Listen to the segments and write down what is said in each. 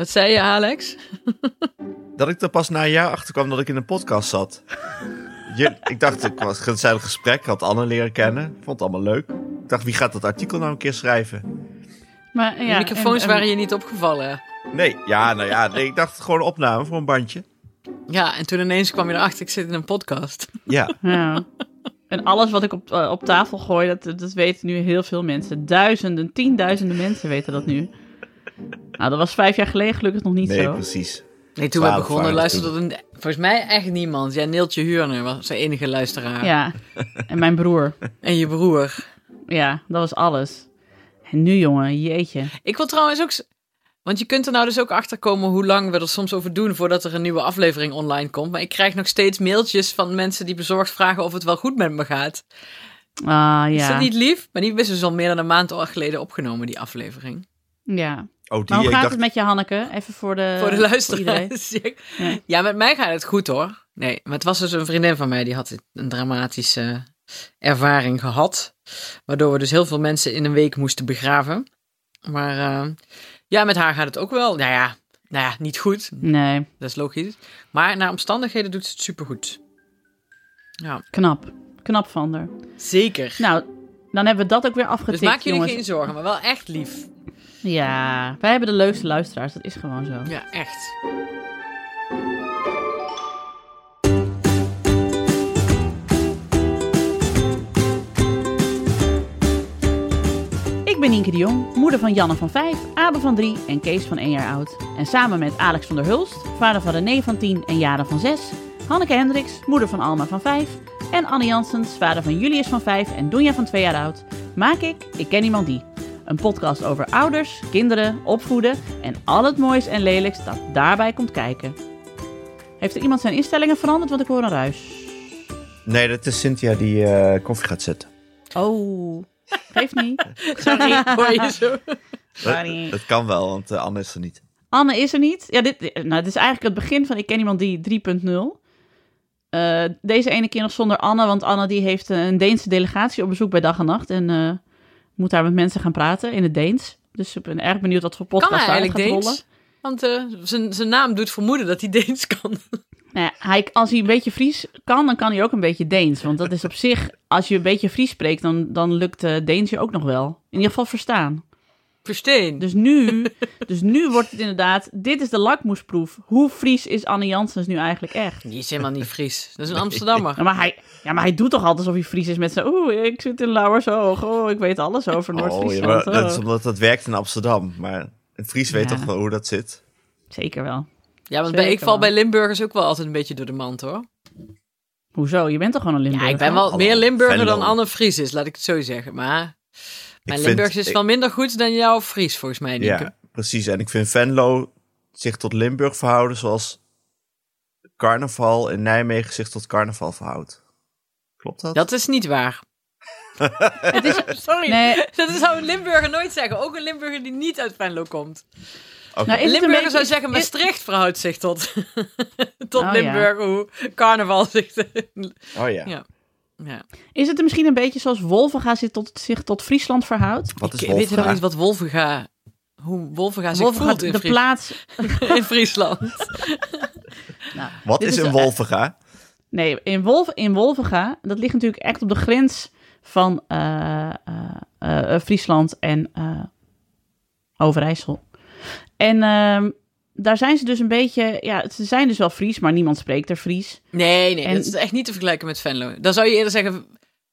Wat zei je, Alex? Dat ik er pas na een jaar achter kwam dat ik in een podcast zat. Je, ik dacht, ik was een gezellig gesprek. Ik had Anne leren kennen. Vond het allemaal leuk. Ik dacht, wie gaat dat artikel nou een keer schrijven? Maar, De ja, microfoons en- en- waren je niet opgevallen. Nee, ja, nou ja, nee, ik dacht gewoon een opname voor een bandje. Ja, en toen ineens kwam je erachter, ik zit in een podcast. Ja, Ja. En alles wat ik op, eh, op tafel gooi, dat, dat weten nu heel veel mensen. Duizenden, tienduizenden mensen weten dat nu. Nou, dat was vijf jaar geleden gelukkig nog niet nee, zo. precies. Nee, toen we begonnen luisterde er volgens mij echt niemand. Ja, Neeltje Huurner was zijn enige luisteraar. Ja, en mijn broer. En je broer. Ja, dat was alles. En nu, jongen, jeetje. Ik wil trouwens ook... Want je kunt er nou dus ook achter komen hoe lang we er soms over doen voordat er een nieuwe aflevering online komt. Maar ik krijg nog steeds mailtjes van mensen die bezorgd vragen of het wel goed met me gaat. Ah, Is dat ja. niet lief? Maar die is dus al meer dan een maand al geleden opgenomen, die aflevering. Ja. Oh, die, Maar hoe ik gaat dacht, het met je, Hanneke? Even voor de, Voor de. Ja. Ja, met mij gaat het goed hoor. Nee, maar het was dus een vriendin van mij die had een dramatische ervaring gehad. Waardoor we dus heel veel mensen in een week moesten begraven. Maar eh, ja, met haar gaat het ook wel. Nou ja, nou ja, niet goed. Nee, Dat is logisch. Maar naar omstandigheden doet ze het supergoed. Ja, knap. Knap van haar. zeker. Nou, dan hebben we dat ook weer afgetikt, dus maak jullie jongens. geen zorgen, maar wel echt lief. Ja, wij hebben de leukste luisteraars. Dat is gewoon zo. Ja, echt. Ik ben Nienke de Jong, moeder van Janne van 5, Abe van 3 en Kees van 1 jaar oud. En samen met Alex van der Hulst, vader van René van 10 en Jaren van 6, Hanneke Hendricks, moeder van Alma van 5 en Annie Janssens, vader van Julius van 5 en Donja van 2 jaar oud, maak ik Ik Ken Iemand Die. Een podcast over ouders, kinderen, opvoeden en al het moois en lelijks dat daarbij komt kijken. Heeft er iemand zijn instellingen veranderd, want ik hoor een ruis. nee, dat is Cynthia die eh, koffie gaat zetten. Oh, geeft niet. Sorry, hoor je zo. Sorry. Dat, dat kan wel, want eh, Anne is er niet. Anne is er niet. Ja, dit, nou, dit is eigenlijk het begin van Ik ken iemand die 3.0. Eh, deze ene keer nog zonder Anne, want Anne die heeft een Deense delegatie op bezoek bij Dag en Nacht. En eh, moet daar met mensen gaan praten in het Deens. Dus ik ben erg benieuwd wat voor Kan podcast hij daaruit eigenlijk gaat rollen. Want eh, zijn zijn naam doet vermoeden dat hij Deens kan. Nou ja, hij, als hij een beetje Fries kan, dan kan hij ook een beetje Deens. Want dat is op zich, als je een beetje Fries spreekt, dan, dan lukt eh, Deens je ook nog wel. In ieder geval verstaan. Versteen. Dus nu, dus nu wordt het inderdaad, dit is de lakmoesproef. Hoe Fries is Anne Janssens nu eigenlijk echt? Die is helemaal niet Fries. Dat is een Amsterdammer. Ja, maar hij, ja, maar hij doet toch altijd alsof hij Fries is met zo. Oeh, ik zit in Lauwershoog. Oh, ik weet alles over Oh, ja, Noord-Friesland. maar dat is oh. omdat dat werkt in Amsterdam. Maar een Fries weet Ja. toch wel hoe dat zit? Zeker wel. Ja, want bij, ik val wel. bij Limburgers ook wel altijd een beetje door de mand hoor. Hoezo? Je bent toch gewoon een Limburger? Ja, ik ben wel Hallo, meer Limburger Venlo. dan Anne Fries is, laat ik het zo zeggen. Maar mijn vind- Limburgs is ik- wel minder goed dan jouw Fries volgens mij, denk ik. Ja, precies. En ik vind Venlo zich tot Limburg verhouden zoals carnaval in Nijmegen zich tot carnaval verhoudt. Klopt dat? Dat is niet waar. Het is, Sorry, nee, dat zou een Limburger nooit zeggen. Ook een Limburger die niet uit Venlo komt. Oké. nou, Limburger beetje- zou zeggen, is- Maastricht verhoudt zich tot, tot Oh, ja. Limburg, hoe carnaval zich... oh ja. Ja. Ja. Is het er misschien een beetje zoals Wolvenga zich tot, zich tot Friesland verhoudt? Wat is ik weet helemaal Wolfga? niet wat Wolvenga... Hoe Wolvenga zich Wolvenga, voelt in, de Fries- plaats. in Friesland. Nou, Wat is een Wolfga? Nee, in, Wolf, in Wolvenga, dat ligt natuurlijk echt op de grens van eh, eh, eh, eh, Friesland en eh, Overijssel. En ehm, daar zijn ze dus een beetje, ja, ze zijn dus wel Fries, maar niemand spreekt er Fries. Nee, nee, En- dat is echt niet te vergelijken met Venlo. Dan zou je eerder zeggen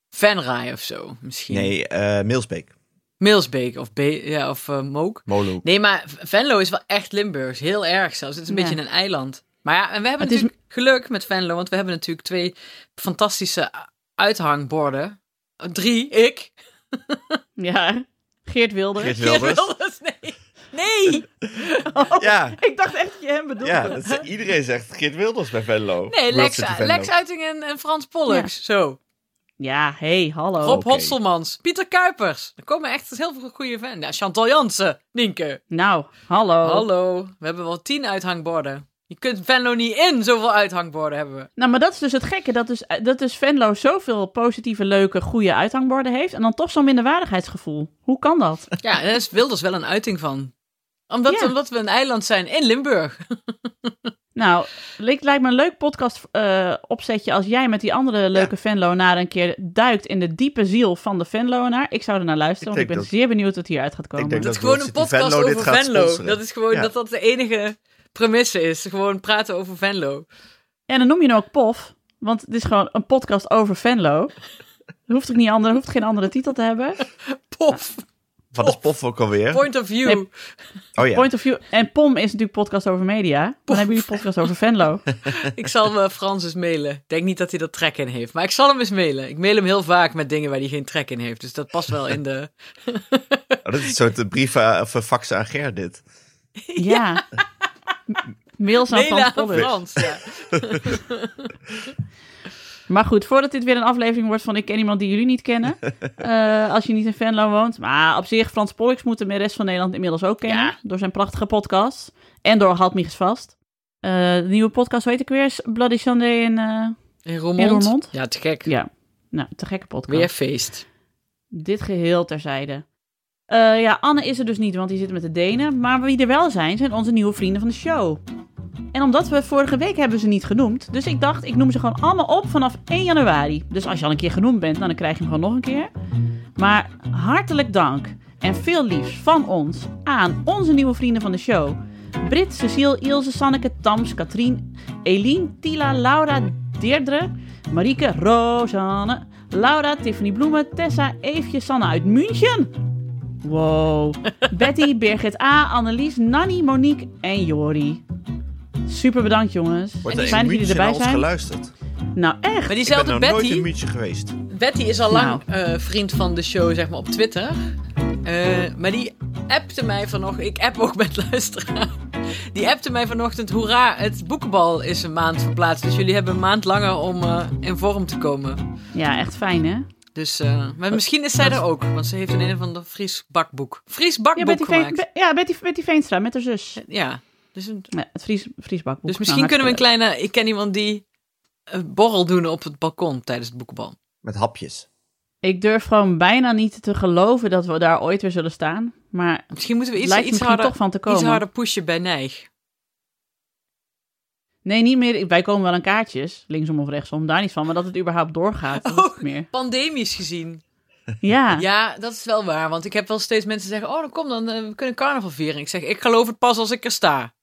Venray of zo, misschien. Nee, eh Milsbeek. Milsbeek of, Be ja, of eh, Mook. Molo. Nee, maar Venlo is wel echt Limburgs. Heel erg zelfs. Het is een Ja. beetje een eiland. Maar ja, en we hebben Het is- natuurlijk geluk met Venlo, want we hebben natuurlijk twee fantastische uithangborden. Drie, ik. Ja, Geert Wilder. Geert Geert Wilders. Wilders, nee. Nee! Ja, Ik dacht echt dat je hem bedoelde. ja dat is- iedereen zegt Geert Wilders bij Venlo. Nee, Lex. Lex Uiting en, en Frans Pollux. Zo. Ja, hey, hallo. Rob. Hotselmans. Pieter Kuipers. Er komen echt heel veel goede fans. Ja, Chantal Jansen. Nienke. Nou, hallo. Hallo. We hebben wel tien uithangborden. Je kunt Venlo niet in, zoveel uithangborden hebben we. Nou, maar dat is dus het gekke, dat dus, dat dus Venlo zoveel positieve, leuke, goede uithangborden heeft en dan toch zo'n minderwaardigheidsgevoel. Hoe kan dat? Ja, daar is Wilders wel een uiting van. Omdat, Ja. omdat we een eiland zijn in Limburg. Nou, het lijkt me een leuk podcast eh, opzetje als jij met die andere leuke Venlonaar een keer duikt in de diepe ziel van de Venlonaar. Ik zou er naar luisteren, Ik want ik ben dat- zeer benieuwd wat hieruit gaat komen. Ik denk Dat is gewoon een podcast Venlo over Venlo. sponsoren. Dat is gewoon Ja. dat dat de enige premisse is. Gewoon praten over Venlo. En dan noem je hem ook POF, want het is gewoon een podcast over Venlo. Hoeft, ook niet andere, hoeft geen andere titel te hebben. Pof. Wat is Pof ook alweer? Point of view. Nee. Oh ja. Point of view. En POM is natuurlijk podcast over media. Dan hebben jullie podcast over Venlo. Ik zal me Frans eens mailen. Ik denk niet dat hij er trek in heeft. Maar ik zal hem eens mailen. Ik mail hem heel vaak met dingen waar hij geen trek in heeft. Dus dat past wel in de... Oh, dat is een soort brief aan- of een fax aan Ger dit. Ja. Mails aan. Frans, ja. Maar goed, voordat dit weer een aflevering wordt van ik ken iemand die jullie niet kennen. eh, als je niet in Venlo woont. Maar op zich, Frans Pollux moet de rest van Nederland inmiddels ook kennen. Ja. Door zijn prachtige podcast. En door Halt Miges Vast. Eh, de nieuwe podcast weet ik weer. Bloody Sunday in... eh, In Roermond. In Roermond? Ja, te gek. ja, nou, te gekke podcast. Weer feest. Dit geheel terzijde. Ja, Anne is er dus niet, want die zit met de Denen. Maar wie er wel zijn, zijn onze nieuwe vrienden van de show. En omdat we vorige week hebben ze niet genoemd. Dus ik dacht, ik noem ze gewoon allemaal op vanaf 1 januari. Dus als je al een keer genoemd bent, dan krijg je hem gewoon nog een keer. Maar hartelijk dank en veel liefs van ons aan onze nieuwe vrienden van de show. Brit, Cecile, Ilse, Sanneke, Tams, Katrien, Eline, Tila, Laura, Deirdre, Marieke, Rosanne, Laura, Tiffany Bloemen, Tessa, Eefje, Sanne uit München. Wow. Betty, Birgit A, Annelies, Nanny, Monique en Jori. Super bedankt jongens. Wordt er Fijn dat jullie erbij ons zijn. geluisterd? Nou echt. Maar Ik ben diezelfde nog nooit in Betty... München geweest. Betty is al lang Nou. eh, vriend van de show, zeg maar, op Twitter. Eh, maar die appte mij vanochtend... Ik app ook met luisteraar. Die appte mij vanochtend... Hoera, het boekenbal is een maand verplaatst. Dus jullie hebben een maand langer om eh, in vorm te komen. Ja, echt fijn hè. Dus, eh, maar misschien is zij er ook. Want ze heeft een een of ander Fries bakboek. Fries Ja, bakboek Betty, Veen, gemaakt. Be- ja Betty, Betty Veenstra met haar zus. Ja, dus, een, Ja, het Fries, dus misschien Nou, kunnen we een kleine... Ik ken iemand die een borrel doen op het balkon tijdens het boekenbal. Met hapjes. Ik durf gewoon bijna niet te geloven dat we daar ooit weer zullen staan. Maar Misschien moeten we iets, lijkt iets, misschien harder, toch van te komen. iets harder pushen bij Nijg. Nee, niet meer. Wij komen wel aan kaartjes, linksom of rechtsom, daar niet van. Maar dat het überhaupt doorgaat, dat is Oh. meer. Pandemisch gezien. Ja. Ja, dat is wel waar. Want ik heb wel steeds mensen zeggen: Oh, dan kom dan, eh, we kunnen carnaval vieren. Ik zeg: Ik geloof het pas als ik er sta.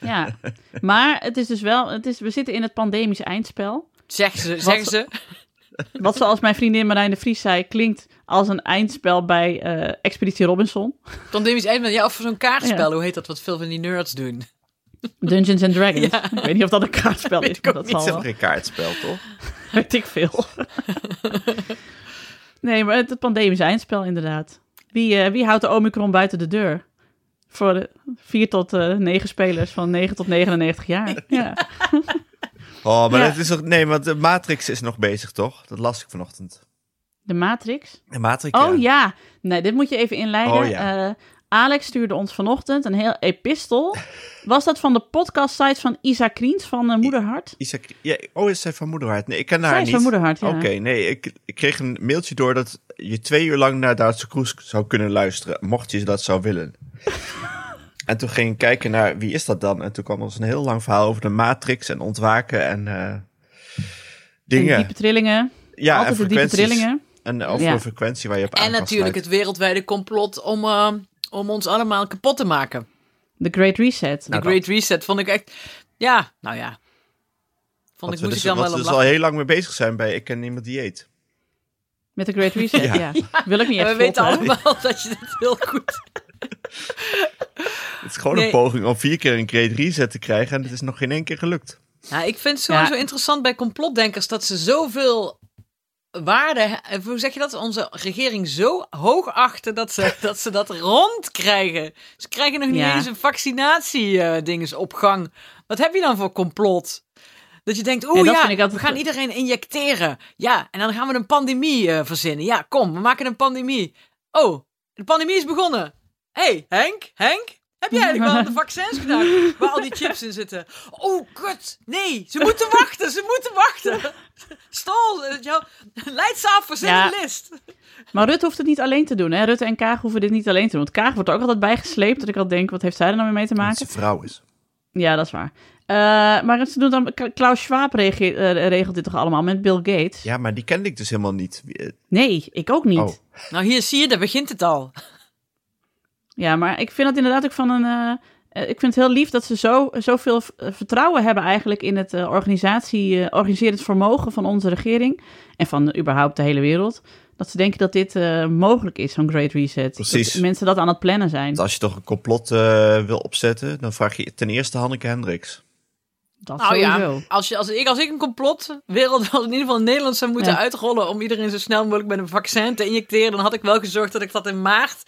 Ja, maar het is dus wel, het is, we zitten in het pandemische eindspel. Zeggen ze. Zeggen ze. Wat zoals mijn vriendin Marijn de Vries zei, klinkt als een eindspel bij eh, Expeditie Robinson. Pandemisch eindman. Ja, of zo'n kaartspel. Ja. hoe heet dat? Wat veel van die nerds doen. Dungeons and Dragons. Ja. Ik weet niet of dat een kaartspel Weet is, ik maar dat niet. zal Het is geen kaartspel, toch? Weet ik veel. nee, maar het, het pandemische eindspel inderdaad. Wie, eh, wie houdt de Omicron buiten de deur? Voor 4 tot eh 9 spelers van 9 tot 99 jaar. Ja. Oh, maar Ja. dat is toch... Nee, want de Matrix is nog bezig, toch? Dat las ik vanochtend. De Matrix. De Matrix, Oh ja. Nee, dit moet je even inleiden. Oh, ja. Eh, Alex stuurde ons vanochtend een heel epistel. Was dat van de podcast-site van Isa Kriens van eh, Moederhart? Isaac, ja, oh, is zij van Moederhart? Nee, ik ken haar Zij is niet. van Moederhart, ja. Oké, nee, ik, ik kreeg een mailtje door dat je twee uur lang naar Duitse Kroes zou kunnen luisteren, mocht je dat zou willen. en toen ging ik kijken naar wie is dat dan? En toen kwam ons een heel lang verhaal over de Matrix en ontwaken en eh, En dingen. diepe trillingen. ja, Altijd en de diepe frequenties. trillingen. En over Ja. een frequentie waar je op aan En natuurlijk het wereldwijde complot om, eh, om ons allemaal kapot te maken. The Great Reset. De Nou, Great Reset vond ik echt. Ja, nou ja. Vond Wat ik we moest dus, ik dan wat wel we dus al heel lang mee bezig zijn bij Ik Ken Niemand Dieet. Met de Great Reset, ja. Ja. Wil ik niet echt we weten allemaal dat je dit heel goed. Het is gewoon Nee. een poging om vier keer een Great Reset te krijgen en het is nog geen één keer gelukt. Nou, ik vind het Ja. zo interessant bij complotdenkers dat ze zoveel waarde, eh, hoe zeg je dat, onze regering zo hoog achten dat ze dat, ze dat rondkrijgen. Ze krijgen nog niet Ja. eens een vaccinatie-dinges op gang. Wat heb je dan voor complot? Dat je denkt, En oeh ja, altijd we gaan iedereen injecteren. Ja, en dan gaan we een pandemie eh, verzinnen. Ja, kom, we maken een pandemie. Oh, de pandemie is begonnen. hey, Henk, Henk, Heb jij eigenlijk wel aan de vaccins gedaan? Waar al die chips in zitten. Oh, kut. Nee, ze moeten wachten. Ze moeten wachten. Stol, eh, leid ze af, verzin Ja. een list. Maar Rutte hoeft het niet alleen te doen. Hè? Rutte en Kaag hoeven dit niet alleen te doen. Want Kaag wordt er ook altijd bijgesleept. Dat ik al denk, wat heeft zij er nou weer mee te Dat maken? ze vrouw is. Ja, dat is waar. Eh, maar ze doen dan, Klaus Schwab eh, regelt dit toch allemaal met Bill Gates? Ja, maar die kende ik dus helemaal niet. Nee, ik ook niet. Oh. Nou, hier zie je, daar begint het al. Ja, maar ik vind het inderdaad ook van een. eh, eh, ik vind het heel lief dat ze zo, zoveel eh, vertrouwen hebben eigenlijk in het eh, organisatie, eh, organiserend vermogen van onze regering. En van überhaupt de hele wereld. Dat ze denken dat dit eh, mogelijk is, zo'n Great Reset. Precies. Dat mensen dat aan het plannen zijn. Want als je toch een complot wil opzetten, dan vraag je ten eerste Hanneke Hendricks. Dat Nou sowieso. ja, als, je, als, ik, als ik een complot wereld, in ieder geval in Nederland zou moeten Ja. uitrollen om iedereen zo snel mogelijk met een vaccin te injecteren, dan had ik wel gezorgd dat ik dat in maart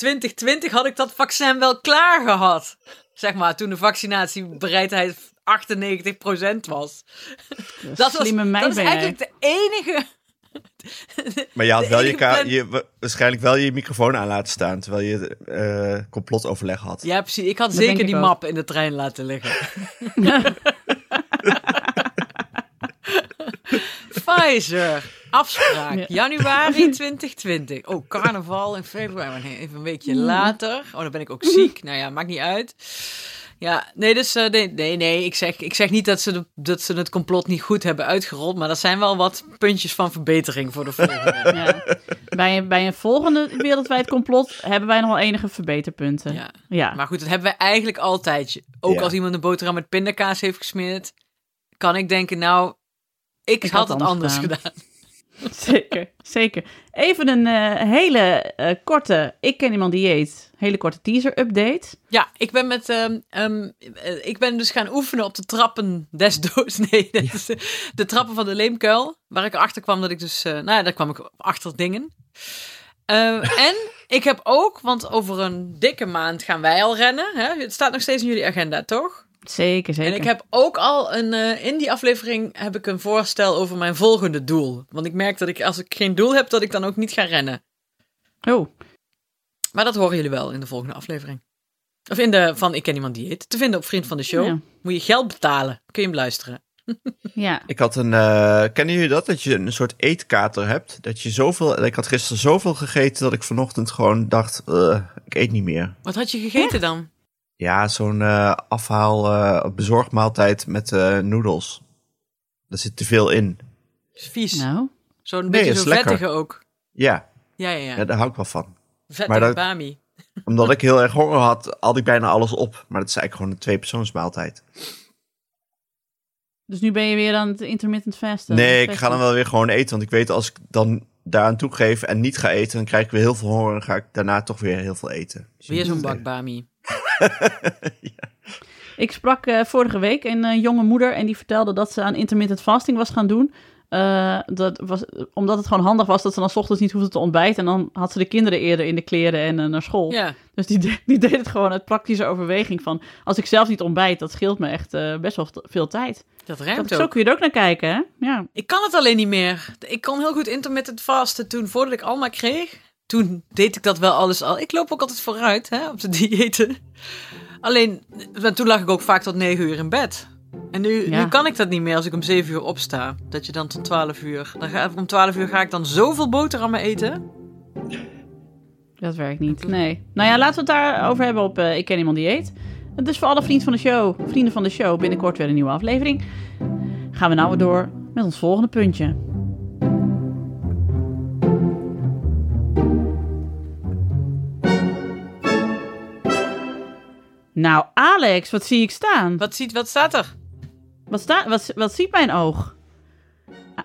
2020 had ik dat vaccin wel klaar gehad. Zeg maar, toen de vaccinatiebereidheid 98% was. Dat, was, Slimme dat is eigenlijk de enige... Maar je had wel je, plan- je wa- waarschijnlijk wel je microfoon aan laten staan, terwijl je eh complotoverleg had. Ja, precies. Ik had Dat zeker ik die ook. map in de trein laten liggen. Pfizer. Afspraak. Ja. Januari 2020. Oh, carnaval in februari. Nee, even een weekje later. Oh, dan ben ik ook ziek. Nou ja, maakt niet uit. Ja, nee, dus eh, nee, nee, nee. Ik zeg, ik zeg niet dat ze, de, dat ze het complot niet goed hebben uitgerold. Maar dat zijn wel wat puntjes van verbetering voor de volgende. Ja. Bij, een, bij een volgende wereldwijd complot hebben wij nog wel enige verbeterpunten. Ja. Ja. Maar goed, dat hebben we eigenlijk altijd. Ook Ja. als iemand een boterham met pindakaas heeft gesmeerd, kan ik denken, nou, ik, Ik had, had het anders gedaan. gedaan. Zeker, zeker. Even een eh, hele eh, korte, ik ken iemand die eet, hele korte teaser-update. Ja, ik ben met, ehm, ehm, eh, ik ben dus gaan oefenen op de trappen des doods. Nee, eh, de trappen van de Leemkuil, waar ik erachter kwam dat ik dus, nou ja, daar kwam ik achter dingen. En ik heb ook, want over een dikke maand gaan wij al rennen. Hè? Het staat nog steeds in jullie agenda, toch? Zeker, zeker. En ik heb ook al een, eh, in die aflevering heb ik een voorstel over mijn volgende doel. Want ik merk dat ik, als ik geen doel heb, dat ik dan ook niet ga rennen. Oh, Maar dat horen jullie wel in de volgende aflevering. Of in de van Ik Ken Iemand Die Eet. Te vinden op Vriend van de Show. Ja. Moet je geld betalen. Kun je hem luisteren. ja. Ik had een, eh, kennen jullie dat? Dat je een soort eetkater hebt. Dat je zoveel, ik had gisteren zoveel gegeten dat ik vanochtend gewoon dacht, "Ugh, ik eet niet meer. Wat had je gegeten dan? Ja, zo'n eh, afhaal eh, bezorgmaaltijd met eh noedels. Daar zit te veel in. Is vies. Nou, Zo'n Nee, beetje zo vettige ook. Ja, Ja, ja, ja. ja daar hou ik wel van. Vettige maar dat- bami. Omdat ik heel erg honger had, had ik bijna alles op. Maar dat is eigenlijk gewoon een tweepersoonsmaaltijd. dus nu ben je weer aan het intermittent fasten. Nee, ik ga dan wel weer gewoon eten. Want ik weet als ik dan daaraan toegeef en niet ga eten, dan krijg ik weer heel veel honger. En ga ik daarna toch weer heel veel eten. Dus Weer zo'n bak bami. Ik sprak eh, vorige week een eh, jonge moeder en die vertelde dat ze aan intermittent fasting was gaan doen. Eh, dat was, omdat het gewoon handig was dat ze dan 's ochtends niet hoefde te ontbijten. En dan had ze de kinderen eerder in de kleren en naar school. Ja. Dus die, de- die deed het gewoon uit praktische overweging van... als ik zelf niet ontbijt, dat scheelt me echt eh, best wel veel tijd. Dat Dat, ruimt zo ook. kun je er ook naar kijken, hè? Ja. Ik kan het alleen niet meer. Ik kon heel goed intermittent vasten toen, voordat ik Alma kreeg. Toen deed ik dat wel alles al. Ik loop ook altijd vooruit hè, op de diëten. Alleen, toen lag ik ook vaak tot 9 uur in bed. En nu, Ja. nu kan ik dat niet meer als ik om 7 uur opsta. Dat je dan tot 12 uur. Dan ga, om 12 uur ga ik dan zoveel boterhammen eten. Dat werkt niet. Nee. Nou ja, laten we het daarover hebben op eh, Ik Ken Iemand Die Eet. Dus voor alle vrienden van de show, vrienden van de show, binnenkort weer een nieuwe aflevering. Gaan we nou weer door met ons volgende puntje. Nou, Alex, wat zie ik staan? Wat, ziet, wat staat er? Wat, sta, wat, wat ziet mijn oog?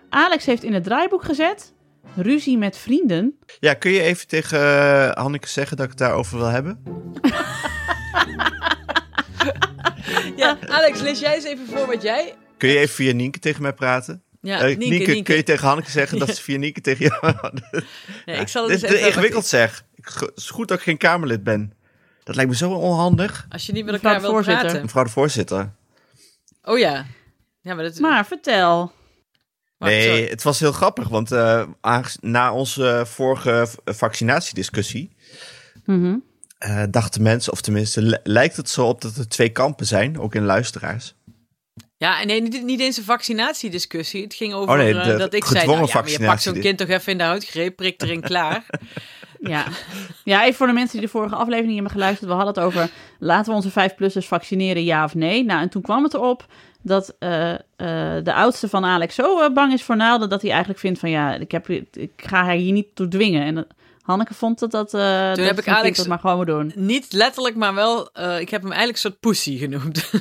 Alex heeft in het draaiboek gezet... ruzie met vrienden. Ja, kun je even tegen eh, Hanneke zeggen dat ik het daarover wil hebben? Ja, Alex, lees jij eens even voor wat jij... Kun je even via Nienke tegen mij praten? Ja, Eh, Nienke, Nienke. kun je tegen Hanneke zeggen dat ze via Nienke tegen jou... Nee, ik zal het Dit is ingewikkeld zeg. Ik- Het is goed dat ik geen Kamerlid ben. Dat lijkt me zo onhandig. Als je niet met elkaar wilt voorzitter. praten. Mevrouw de voorzitter. Oh ja. Ja, maar dat... Maar vertel. Nee, het was heel grappig, want eh, aanges- na onze vorige v- vaccinatiediscussie Mhm. eh, dachten mensen, of tenminste li- lijkt het zo op dat er twee kampen zijn, ook in luisteraars. Ja, en nee, niet, niet eens een vaccinatiediscussie. Het ging over Oh nee, eh, dat ik zei, nou, ja, maar je pakt zo'n kind toch even in de huidgreep, prikt erin klaar. Ja. ja, even voor de mensen die de vorige aflevering hebben geluisterd. We hadden het over, laten we onze 5-plussers vaccineren, ja of nee? Nou, en toen kwam het erop dat eh, eh, de oudste van Alex zo eh, bang is voor naalden... dat hij eigenlijk vindt van, ja, ik, heb, ik ga haar hier niet toe dwingen. En Hanneke vond dat dat, dat heb ik Alex- dat maar gewoon moet doen. niet letterlijk, maar wel, ik heb hem eigenlijk een soort pussy genoemd.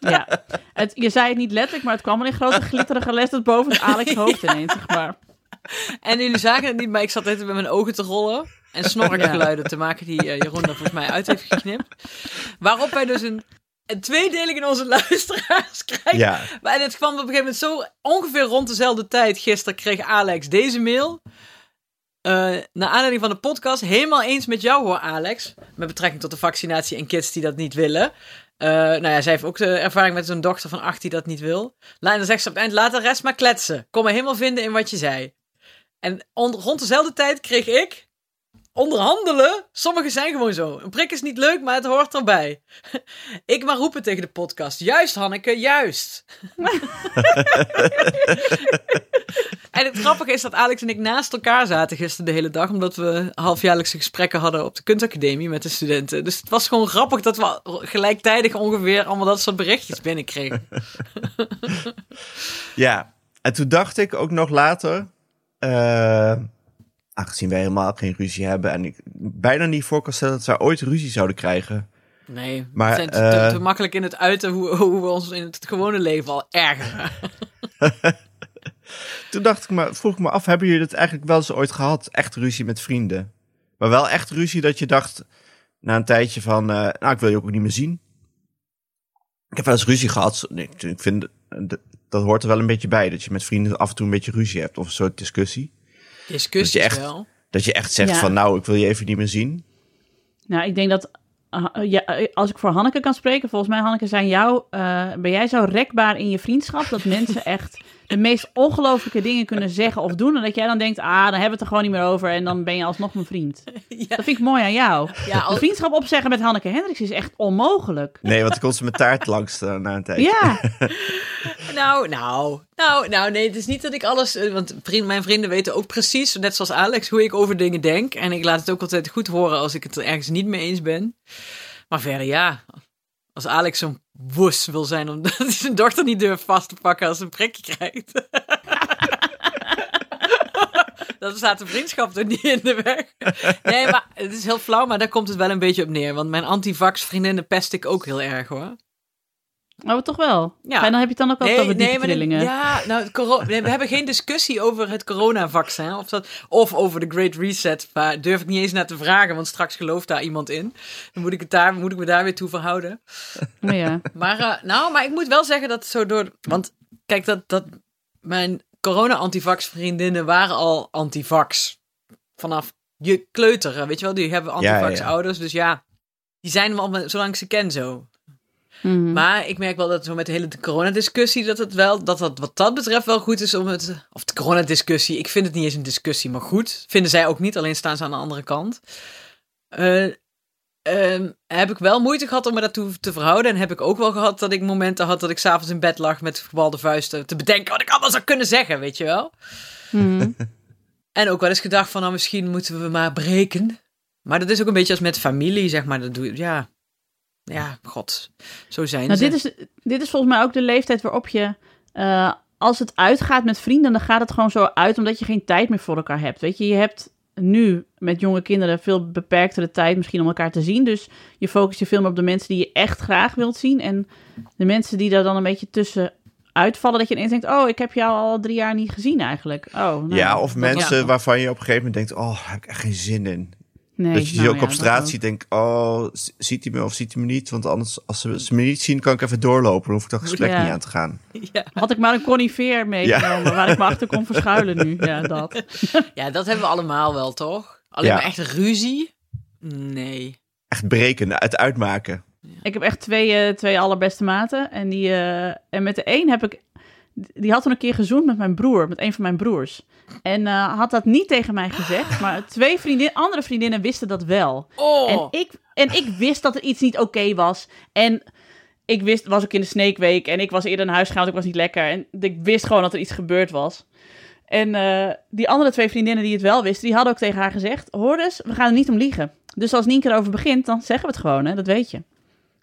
Ja. Het, je zei het niet letterlijk, maar het kwam al in grote glitterige letters boven het Alex hoofd ineens, zeg maar. En jullie zagen het niet, maar ik zat net met mijn ogen te rollen en snorkgeluiden te maken die eh, Jeroen er volgens mij uit heeft geknipt. Waarop wij dus een, tweedeling in onze luisteraars krijgen. Ja, Maar en het kwam op een gegeven moment zo ongeveer rond dezelfde tijd. Gisteren kreeg Alex deze mail. Eh naar aanleiding van de podcast. Helemaal eens met jou hoor, Alex. Met betrekking tot de vaccinatie en kids die dat niet willen. Eh, nou ja, zij heeft ook de ervaring met zo'n dochter van acht die dat niet wil. En dan zegt ze op het eind, laat de rest maar kletsen. Kom me helemaal vinden in wat je zei. En on- rond dezelfde tijd kreeg ik onderhandelen. Sommigen zijn gewoon zo. Een prik is niet leuk, maar het hoort erbij. ik maar roepen tegen de podcast. Juist, Hanneke, juist. En het grappige is dat Alex en ik naast elkaar zaten gisteren de hele dag, omdat we halfjaarlijkse gesprekken hadden op de kunstacademie met de studenten. Dus het was gewoon grappig dat we gelijktijdig ongeveer allemaal dat soort berichtjes binnenkregen. ja. En toen dacht ik ook nog later, eh, aangezien wij helemaal geen ruzie hebben en ik bijna niet voor kan stellen dat zij ooit ruzie zouden krijgen. Nee, Maar, we zijn te, eh, te makkelijk in het uiten hoe, hoe we ons in het gewone leven al ergeren. Toen dacht ik me, vroeg ik me af, hebben jullie dat eigenlijk wel eens ooit gehad? Echt ruzie met vrienden? Maar wel echt ruzie dat je dacht, na een tijdje van, eh, nou, ik wil je ook niet meer zien. Ik heb wel eens ruzie gehad. Nee, ik vind, dat- hoort er wel een beetje bij, dat je met vrienden af en toe een beetje ruzie hebt of een soort discussie. Dat je echt- wel. Dat je echt zegt Ja. van, nou, ik wil je even niet meer zien. Nou, ik denk dat ah, ja, als ik voor Hanneke kan spreken, volgens mij, Hanneke, zijn jou, eh, ben jij zo rekbaar in je vriendschap dat mensen echt de meest ongelofelijke dingen kunnen zeggen of doen. En dat jij dan denkt, ah, dan hebben we het er gewoon niet meer over en dan ben je alsnog mijn vriend. Ja, Dat vind ik mooi aan jou. ja, vriendschap opzeggen met Hanneke Hendricks is echt onmogelijk. Nee, want ik kon ze met taart langs eh, na een tijdje. Ja, Nou, nou, nou, nou, nee, het is niet dat ik alles, eh, want vriend, mijn vrienden weten ook precies, net zoals Alex, hoe ik over dingen denk. En ik laat het ook altijd goed horen als ik het er ergens niet mee eens ben. Maar verder, ja, als Alex zo'n woes wil zijn omdat hij zijn dochter niet durft vast te pakken als ze een prikje krijgt. Dan staat de vriendschap er niet in de weg. Nee, maar het is heel flauw, maar daar komt het wel een beetje op neer. Want mijn antivax vriendinnen pest ik ook heel erg hoor. Oh, toch wel. Ja. En dan heb je het dan ook altijd over die maar trillingen. de- ja, nou, het coro- nee, we hebben geen discussie over het coronavaccin of, dat, of over de Great Reset. Daar durf ik niet eens naar te vragen, want straks gelooft daar iemand in. Dan moet ik, het daar, moet ik me daar weer toe verhouden. Maar ja. Maar, eh, nou, maar ik moet wel zeggen dat zo door. Want kijk, dat, dat mijn corona-antivax vriendinnen waren al antivax. Vanaf je kleuter, weet je wel, die hebben Ja, ja, antivax ja. ouders. Dus ja, die zijn wel, zolang ik ze ken zo. Mhm. Maar ik merk wel dat zo met de hele coronadiscussie, dat het wel, dat dat wat dat betreft wel goed is om het, of de coronadiscussie, ik vind het niet eens een discussie, maar goed. Vinden zij ook niet, alleen staan ze aan de andere kant. Eh, ehm, heb ik wel moeite gehad om me daartoe te verhouden. En heb ik ook wel gehad dat ik momenten had dat ik s'avonds in bed lag met gebalde vuisten te bedenken wat ik allemaal zou kunnen zeggen, weet je wel. Mhm. En ook wel eens gedacht van, nou misschien moeten we maar breken. Maar dat is ook een beetje als met familie, zeg maar. Dat doe je, ja. Ja, god. Zo zijn Nou, ze. dit is, dit is volgens mij ook de leeftijd waarop je, eh, als het uitgaat met vrienden, dan gaat het gewoon zo uit omdat je geen tijd meer voor elkaar hebt. Weet je, je hebt nu met jonge kinderen veel beperktere tijd misschien om elkaar te zien. Dus je focust je veel meer op de mensen die je echt graag wilt zien. En de mensen die daar dan een beetje tussen uitvallen, dat je ineens denkt, oh, ik heb jou al drie jaar niet gezien eigenlijk. Oh, nou, ja, of mensen waarvan je op een gegeven moment denkt, oh, daar heb ik echt geen zin in. Nee, dat je die nou ook ja, op straat ziet, denk oh, ziet hij me of ziet hij me niet? Want anders, als ze, ze me niet zien, kan ik even doorlopen. Dan hoef ik dat gesprek Ja. niet aan te gaan. Ja. Had ik maar een conifeer meegenomen waar ik me achter kon verschuilen nu. Ja, dat. Ja, dat hebben we allemaal wel, toch? Alleen Ja. maar echt ruzie? Nee. Echt breken, het uitmaken. Ik heb echt twee, eh, twee allerbeste maten. En, die, eh, en met de een heb ik die had toen een keer gezoend met mijn broer, met een van mijn broers. En eh, had dat niet tegen mij gezegd, maar twee vriendin, andere vriendinnen wisten dat wel. Oh, En, ik, en ik wist dat er iets niet oké was. En ik wist, was ook in de Snake Week. En ik was eerder naar huis gegaan, want ik was niet lekker. En ik wist gewoon dat er iets gebeurd was. En eh, die andere twee vriendinnen die het wel wisten, die hadden ook tegen haar gezegd... Hoor eens, we gaan er niet om liegen. Dus als Nienke erover begint, dan zeggen we het gewoon, hè? dat weet je.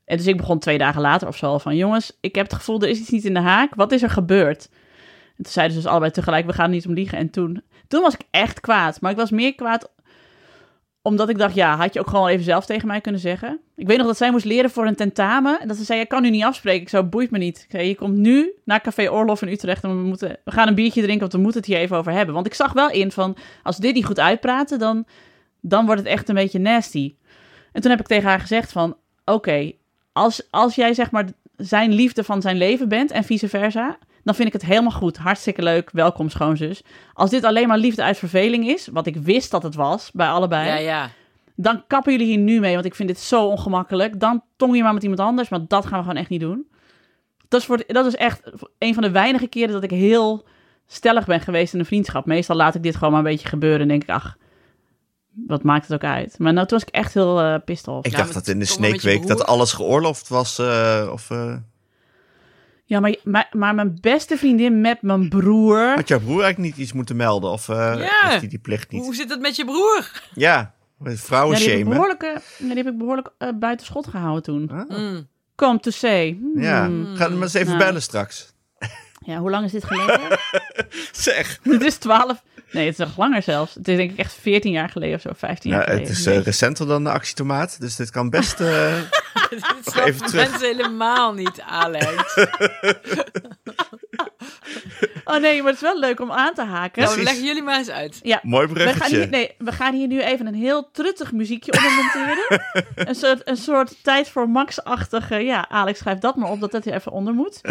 En dus ik begon twee dagen later of zo al van... Jongens, ik heb het gevoel, er is iets niet in de haak. Wat is er gebeurd? En toen zeiden ze dus allebei tegelijk, we gaan niet om liegen. En toen, toen was ik echt kwaad. Maar ik was meer kwaad omdat ik dacht, ja, had je ook gewoon even zelf tegen mij kunnen zeggen. Ik weet nog dat zij moest leren voor een tentamen. En dat ze zei, ik kan nu niet afspreken. Ik zo, boeit me niet. Ik zei, je komt nu naar Café Orlof in Utrecht en we, moeten, we gaan een biertje drinken, want we moeten het hier even over hebben. Want ik zag wel in van, als dit niet goed uitpraten, dan, dan wordt het echt een beetje nasty. En toen heb ik tegen haar gezegd van, oké, als, als jij zeg maar zijn liefde van zijn leven bent en vice versa, dan vind ik het helemaal goed. Hartstikke leuk. Welkom, schoonzus. Als dit alleen maar liefde uit verveling is, wat ik wist dat het was bij allebei, ja, ja. dan kappen jullie hier nu mee, want ik vind dit zo ongemakkelijk. Dan tong je maar met iemand anders, maar dat gaan we gewoon echt niet doen. Dat is, voor, dat is echt een van de weinige keren dat ik heel stellig ben geweest in een vriendschap. Meestal laat ik dit gewoon maar een beetje gebeuren en denk ik, ach, wat maakt het ook uit. Maar nou, toen was ik echt heel eh pissed off. Ik Ja, dacht dat in de Snake Week dat alles geoorloofd was. eh, of eh, Ja, maar, maar, maar mijn beste vriendin met mijn broer... had jouw broer eigenlijk niet iets moeten melden? Of eh Ja. heeft hij die plicht niet? Hoe zit het met je broer? Ja, met vrouwen Ja, die heb die heb ik behoorlijk eh, buiten schot gehouden toen. Ah, Mm. Come to say. Hmm. Ja, ga hem maar eens even Nou. bellen straks. Ja, hoe lang is dit geleden? Zeg. het is 12. Nee, het is nog langer zelfs. Het is denk ik echt 14 jaar geleden of zo, 15 jaar Ja, geleden. het is eh, recenter dan de actietomaat, dus dit kan best... eh, Dit snappen even terug. mensen helemaal niet, Alex. Oh nee, maar het is wel leuk om aan te haken. Nou, leggen jullie maar eens uit. Ja, mooi we gaan, bruggetje. hier, nee, we gaan hier nu even een heel truttig muziekje onder monteren. een, soort, een soort tijd voor Max-achtige... Ja, Alex, schrijf dat maar op dat dat hier even onder moet.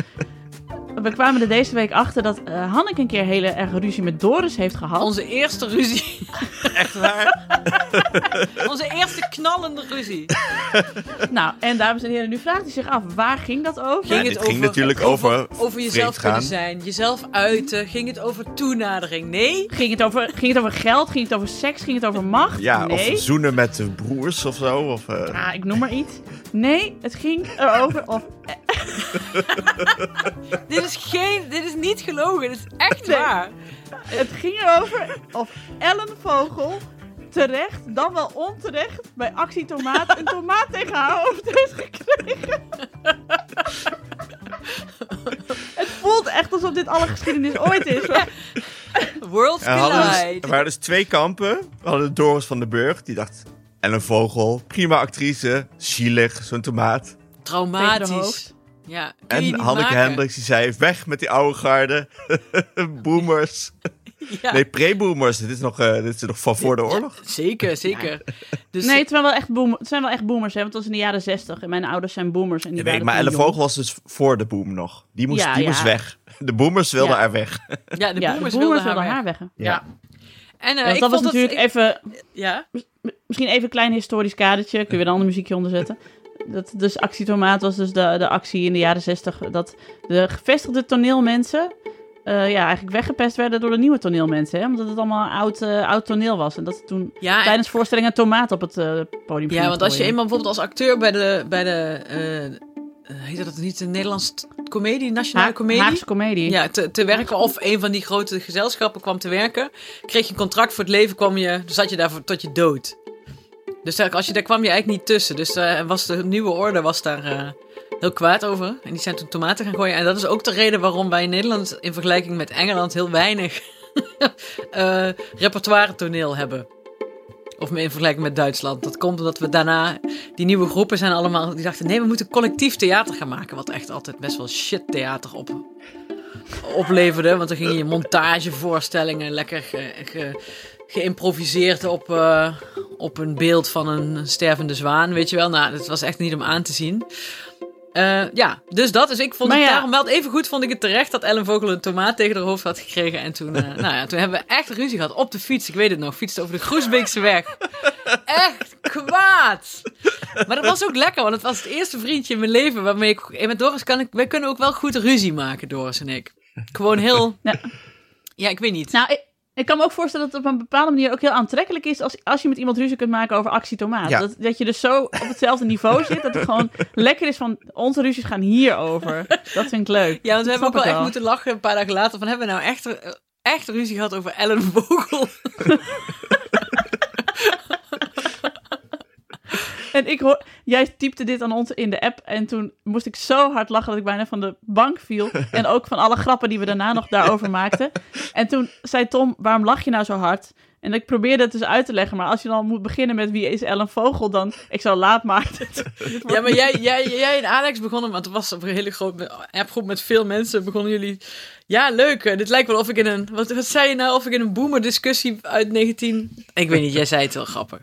We kwamen er deze week achter dat eh Hanneke een keer hele erg ruzie met Doris heeft gehad. Onze eerste ruzie. Echt waar? Onze eerste knallende ruzie. Nou, en dames en heren, nu vraagt u zich af, waar ging dat over? Ja, dit ging natuurlijk over over jezelf kunnen zijn, jezelf uiten. Ging het over toenadering? Nee. Ging het, over, ging het over geld? Ging het over seks? Ging het over macht? Ja, nee. of zoenen met de broers of zo. Of, eh, Ah, ik noem maar iets. Nee, het ging erover of... Dit is geen, dit is niet gelogen. Dit is echt Nee. waar. Het ging erover of Ellen Vogel terecht, dan wel onterecht, bij Actie Tomaat een tomaat tegen haar hoofd heeft gekregen. Het voelt echt alsof dit alle geschiedenis ooit is. er, hadden dus, collide. er waren dus twee kampen. We hadden Doris van den Burg, die dacht... En een vogel, prima actrice, zielig, zo'n tomaat. Traumatisch. Ja, En Hanneke maken. Hendricks, die zei, weg met die oude garde. boomers. Ja. Nee, pre-boomers. Dit is nog, eh, dit is nog van voor de oorlog. Zeker, zeker. Dus Nee, het zijn wel echt, boom, het zijn wel echt boomers, hè, want het was in de jaren zestig. En mijn ouders zijn boomers. En die Ja, weet maar jong. Vogel was dus voor de boom nog. Die moest, Ja, die ja. moest weg. De boomers wilden Ja. haar weg. ja, de Ja, de boomers boomers wilden haar weg. weg. Ja. En eh, Want ik dat was vond natuurlijk ik- even, Ja, Misschien even een klein historisch kadertje. Kun je weer een ander muziekje onderzetten. Dat, dus Actietomaat was dus de, de actie in de jaren zestig. Dat de gevestigde toneelmensen eh, ja, eigenlijk weggepest werden door de nieuwe toneelmensen. Hè? Omdat het allemaal oud, eh, oud toneel was. En dat toen ja, tijdens voorstellingen tomaat op het eh, podium ja want als je eenmaal bijvoorbeeld als acteur bij de, bij de heet dat niet, de Nederlandse comedie, nationale Ha- comedie? Haagse comedie. Ja, te, te werken of een van die grote gezelschappen kwam te werken, kreeg je een contract voor het leven, kwam je, dan zat je daar voor, tot je dood. Dus daar, als je, daar kwam je eigenlijk niet tussen. Dus eh, was de nieuwe orde was daar eh, heel kwaad over. En die zijn toen tomaten gaan gooien. En dat is ook de reden waarom wij in Nederland in vergelijking met Engeland heel weinig eh repertoire toneel hebben. Of in vergelijking met Duitsland. Dat komt omdat we daarna, die nieuwe groepen zijn allemaal, die dachten nee, we moeten collectief theater gaan maken. Wat echt altijd best wel shit theater op, opleverde. Want dan ging je montagevoorstellingen lekker ge- geïmproviseerd op, eh, op een beeld van een stervende zwaan, weet je wel. Nou, dat was echt niet om aan te zien. Eh, ja, dus dat. Dus ik vond Maar het ja. daarom wel even goed vond ik het terecht dat Ellen Vogel een tomaat tegen haar hoofd had gekregen. En toen, eh, nou ja, toen hebben we echt ruzie gehad op de fiets. Ik weet het nog, fietste over de Groesbeekse weg. Echt kwaad. Maar dat was ook lekker, want het was het eerste vriendje in mijn leven waarmee ik... en Met Doris kan ik... Wij kunnen ook wel goed ruzie maken, Doris en ik. Gewoon heel... Ja. Ja, ik weet niet. Nou, ik, ik kan me ook voorstellen dat het op een bepaalde manier ook heel aantrekkelijk is als, als je met iemand ruzie kunt maken over actie tomaat. Ja. Dat, dat je dus zo op hetzelfde niveau zit, dat het gewoon lekker is van onze ruzies gaan hierover. Dat vind ik leuk. Ja, want we hebben ook wel echt moeten lachen een paar dagen later. Van hebben we nou echt, eh, echt ruzie gehad over Ellen Vogel? En ik hoor, jij typte dit aan ons in de app en toen moest ik zo hard lachen dat ik bijna van de bank viel. En ook van alle grappen die we daarna nog daarover maakten. En toen zei Tom, waarom lach je nou zo hard? En ik probeerde het dus uit te leggen, maar als je dan moet beginnen met wie is Ellen Vogel, dan ik zou laat maken. Ja, maar jij, jij, jij en Alex begonnen, want het was een hele grote appgroep met veel mensen, begonnen jullie... Ja, leuk, eh, dit lijkt wel of ik in een... Wat, wat zei je nou, of ik in een boomer discussie uit 19... Ik weet niet, jij zei het wel grappig.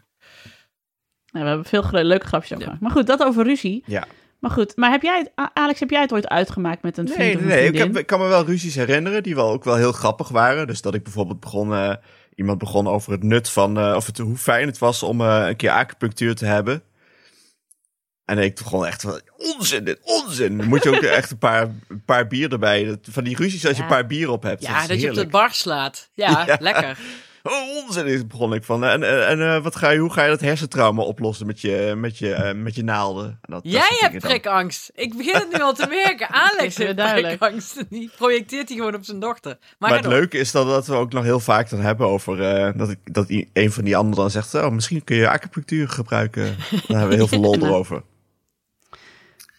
Nou, we hebben veel gre- leuke grapjes over Ja. gemaakt. Maar goed, dat over ruzie. Ja. Maar goed, maar heb jij het, Alex, heb jij het ooit uitgemaakt met een vriend Nee, of nee. Ik, vriendin? heb, ik kan me wel ruzies herinneren die wel ook wel heel grappig waren. Dus dat ik bijvoorbeeld begon, eh, iemand begon over het nut van, eh, of het, hoe fijn het was om eh, een keer acupunctuur te hebben. En ik begon echt van, onzin, dit, onzin. Dan moet je ook echt een paar, een paar bier erbij. Dat- Van die ruzies als je Ja. een paar bier op hebt. Ja, is dat je op de bar slaat. Ja, Ja. lekker. Oh, onzin is begon ik van. En, en, en eh, wat ga je, hoe ga je dat hersentrauma oplossen met je, met je, eh, met je naalden? Dat, Jij hebt prikangst. Ik begin het nu al te merken. Alex heeft prikangst. Die projecteert hij gewoon op zijn dochter. Maar, het leuke is dan dat we ook nog heel vaak dan hebben over eh, dat, ik, dat een van die anderen dan zegt: Oh, misschien kun je acupunctuur gebruiken. Daar hebben we heel veel lol erover.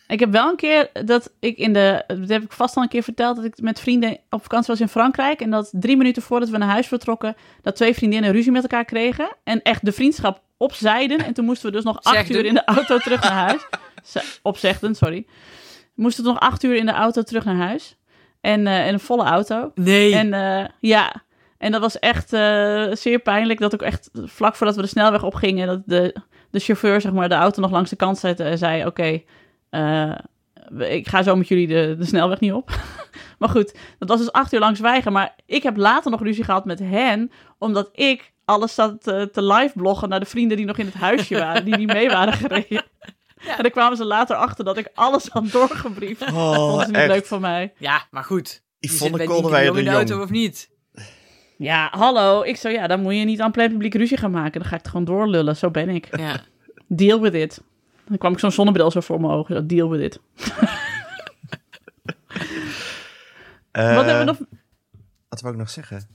Ik heb wel een keer dat ik in de. Dat heb ik vast al een keer verteld. Dat ik met vrienden op vakantie was in Frankrijk. En dat drie minuten voordat we naar huis vertrokken. dat twee vriendinnen ruzie met elkaar kregen. En echt de vriendschap opzijden. En toen moesten we dus nog acht Zegden. uur in de auto terug naar huis. Ze- Opzegden, sorry. We moesten nog acht uur in de auto terug naar huis. En, eh, en een volle auto. Nee. En eh, ja, en dat was echt eh, zeer pijnlijk. Dat ook echt vlak voordat we de snelweg opgingen, dat de, de chauffeur zeg maar, de auto nog langs de kant zette en zei: Oké, eh, ik ga zo met jullie de, de snelweg niet op. maar goed, dat was dus acht uur lang zwijgen. Maar ik heb later nog ruzie gehad met hen, omdat ik alles zat te, te live bloggen naar de vrienden die nog in het huisje waren, die niet mee waren gereden. En dan kwamen ze later achter dat ik alles had doorgebriefd. dat Oh, vonden ze niet echt. leuk van mij. Ja, maar goed. Kolderweijer Nienke de in de auto of niet? Ja, hallo. Ik zo, ja, dan moet je niet aan plein publiek ruzie gaan maken. Dan ga ik het gewoon doorlullen. Zo ben ik. Ja. Deal with it. Dan kwam ik zo'n zonnebril zo voor mijn ogen. Zo, Deal with it. Eh, Wat hebben we nog? Wat wou ik nog zeggen?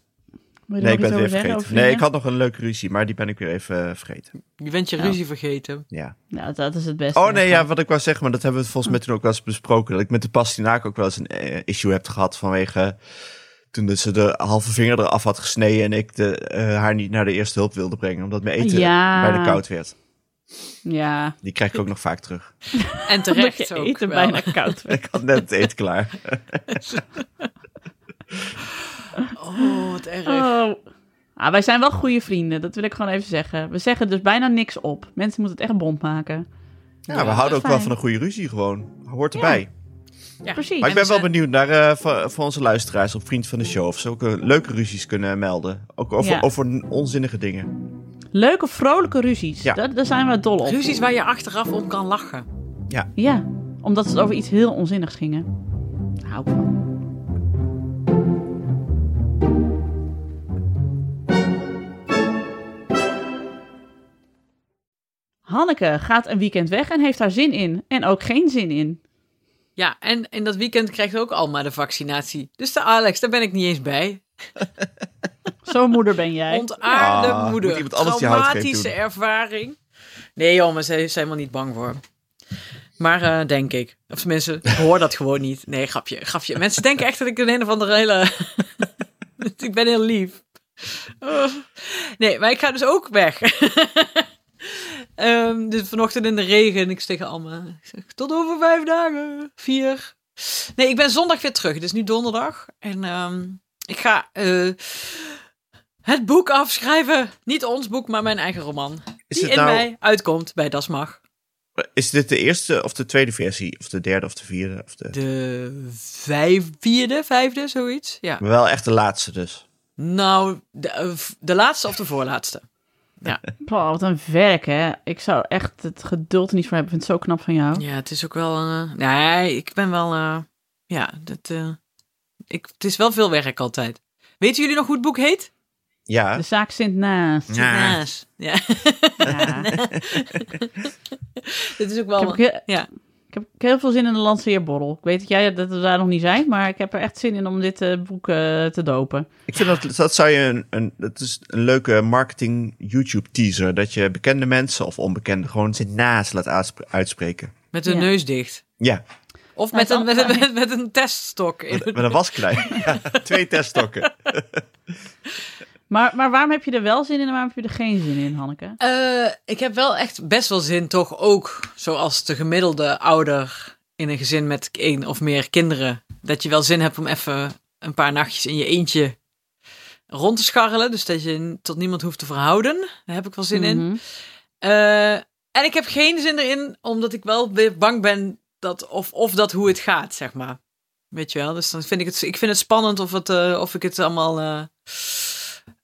Nee, ik ben het weer zeggen, vergeten. Nee, ik had nog een leuke ruzie, maar die ben ik weer even eh, vergeten. Je bent je Ja. ruzie vergeten. Ja. Ja, dat is het beste. Oh nee, ja, wat ik wou zeggen, maar dat hebben we volgens mij toen ook wel eens besproken. Dat ik met de pastinaak ook wel eens een eh, issue heb gehad vanwege toen dat ze de halve vinger eraf had gesneden en ik de, eh, haar niet naar de eerste hulp wilde brengen, omdat mijn eten Ja. bijna koud werd. Ja, Die krijg ik ook nog vaak terug. En terecht je ook eten wel. bijna koud werd. Ik had net het eten klaar. Oh, wat erg. Oh. Ah, wij zijn wel goede vrienden. Dat wil ik gewoon even zeggen. We zeggen dus bijna niks op. Mensen moeten het echt bond maken. Ja, Ja, we houden ook wel van een goede ruzie gewoon. Hoort erbij. Ja. Precies. Maar ik ben wel benieuwd naar eh, van, van onze luisteraars op Vriend van de Show. Of ze ook leuke ruzies kunnen melden. Ook over, Ja. over onzinnige dingen. Leuke, vrolijke ruzies. Ja. Daar, daar zijn we dol op. Ruzies waar je achteraf om kan lachen. Ja, omdat het over iets heel onzinnigs gingen. Daar hou ik van. Hanneke gaat een weekend weg en heeft daar zin in. En ook geen zin in. Ja, en in dat weekend krijgt ook Alma de vaccinatie. Dus de Alex, daar ben ik niet eens bij. Zo'n moeder ben jij. Ontaarde Ja, moeder. moet Traumatische ervaring. Nee joh, maar ze is helemaal niet bang voor. Maar eh, denk ik. Of tenminste, ik hoor dat gewoon niet. Nee, grapje, grapje. Mensen denken echt dat ik een, een of andere hele... ik ben heel lief. Oh. Nee, maar ik ga dus ook weg. Ehm, dus vanochtend in de regen. Ik zeg tegen Alma, ik zeg, tot over vijf dagen. Vier. Nee, ik ben zondag weer terug. Het is nu donderdag. En ehm, ik ga eh, het boek afschrijven. Niet ons boek, maar mijn eigen roman. Is die in nou- mei uitkomt bij Das Mag. Is dit de eerste of de tweede versie? Of de derde of de vierde? Of de... De vijf, vierde, vijfde, zoiets. Ja. Maar wel echt de laatste dus. Nou, de, eh, de laatste of de voorlaatste. Boah, wat een werk, hè. Ik zou echt het geduld er niet voor hebben. Ik vind het zo knap van jou. Ja, het is ook wel... eh, nee, ik ben wel... eh, ja, dat, eh, ik, het is wel veel werk altijd. Weten jullie nog hoe het boek heet? Ja, De zaak Sint Naast. Ja. Naas. Ja. Ja. Dit is ook Ik, wel... heb, he- Ja. ik heb heel veel zin in de lanceerborrel. Ik weet dat jij dat we daar nog niet zijn, maar ik heb er echt zin in om dit eh, boek eh, te dopen. ik vind dat, dat zou je een, een, dat is een leuke marketing YouTube teaser. Dat je bekende mensen of onbekende gewoon zit naast laat uitspre- uitspreken. Met hun Ja. neus dicht. Ja, Of Nou, met, een, met, een- met, met een teststok. In met, met een wasklei. Ja, twee teststokken. Maar, maar waarom heb je er wel zin in en waarom heb je er geen zin in, Hanneke? Eh, ik heb wel echt best wel zin, toch ook zoals de gemiddelde ouder in een gezin met één of meer kinderen. Dat je wel zin hebt om even een paar nachtjes in je eentje rond te scharrelen. Dus dat je tot niemand hoeft te verhouden. Daar heb ik wel zin in. Mhm. Eh, en ik heb geen zin erin, omdat ik wel weer bang ben dat of, of dat hoe het gaat, zeg maar. Weet je wel? Dus dan vind ik het, ik vind het spannend of, het, eh, of ik het allemaal eh,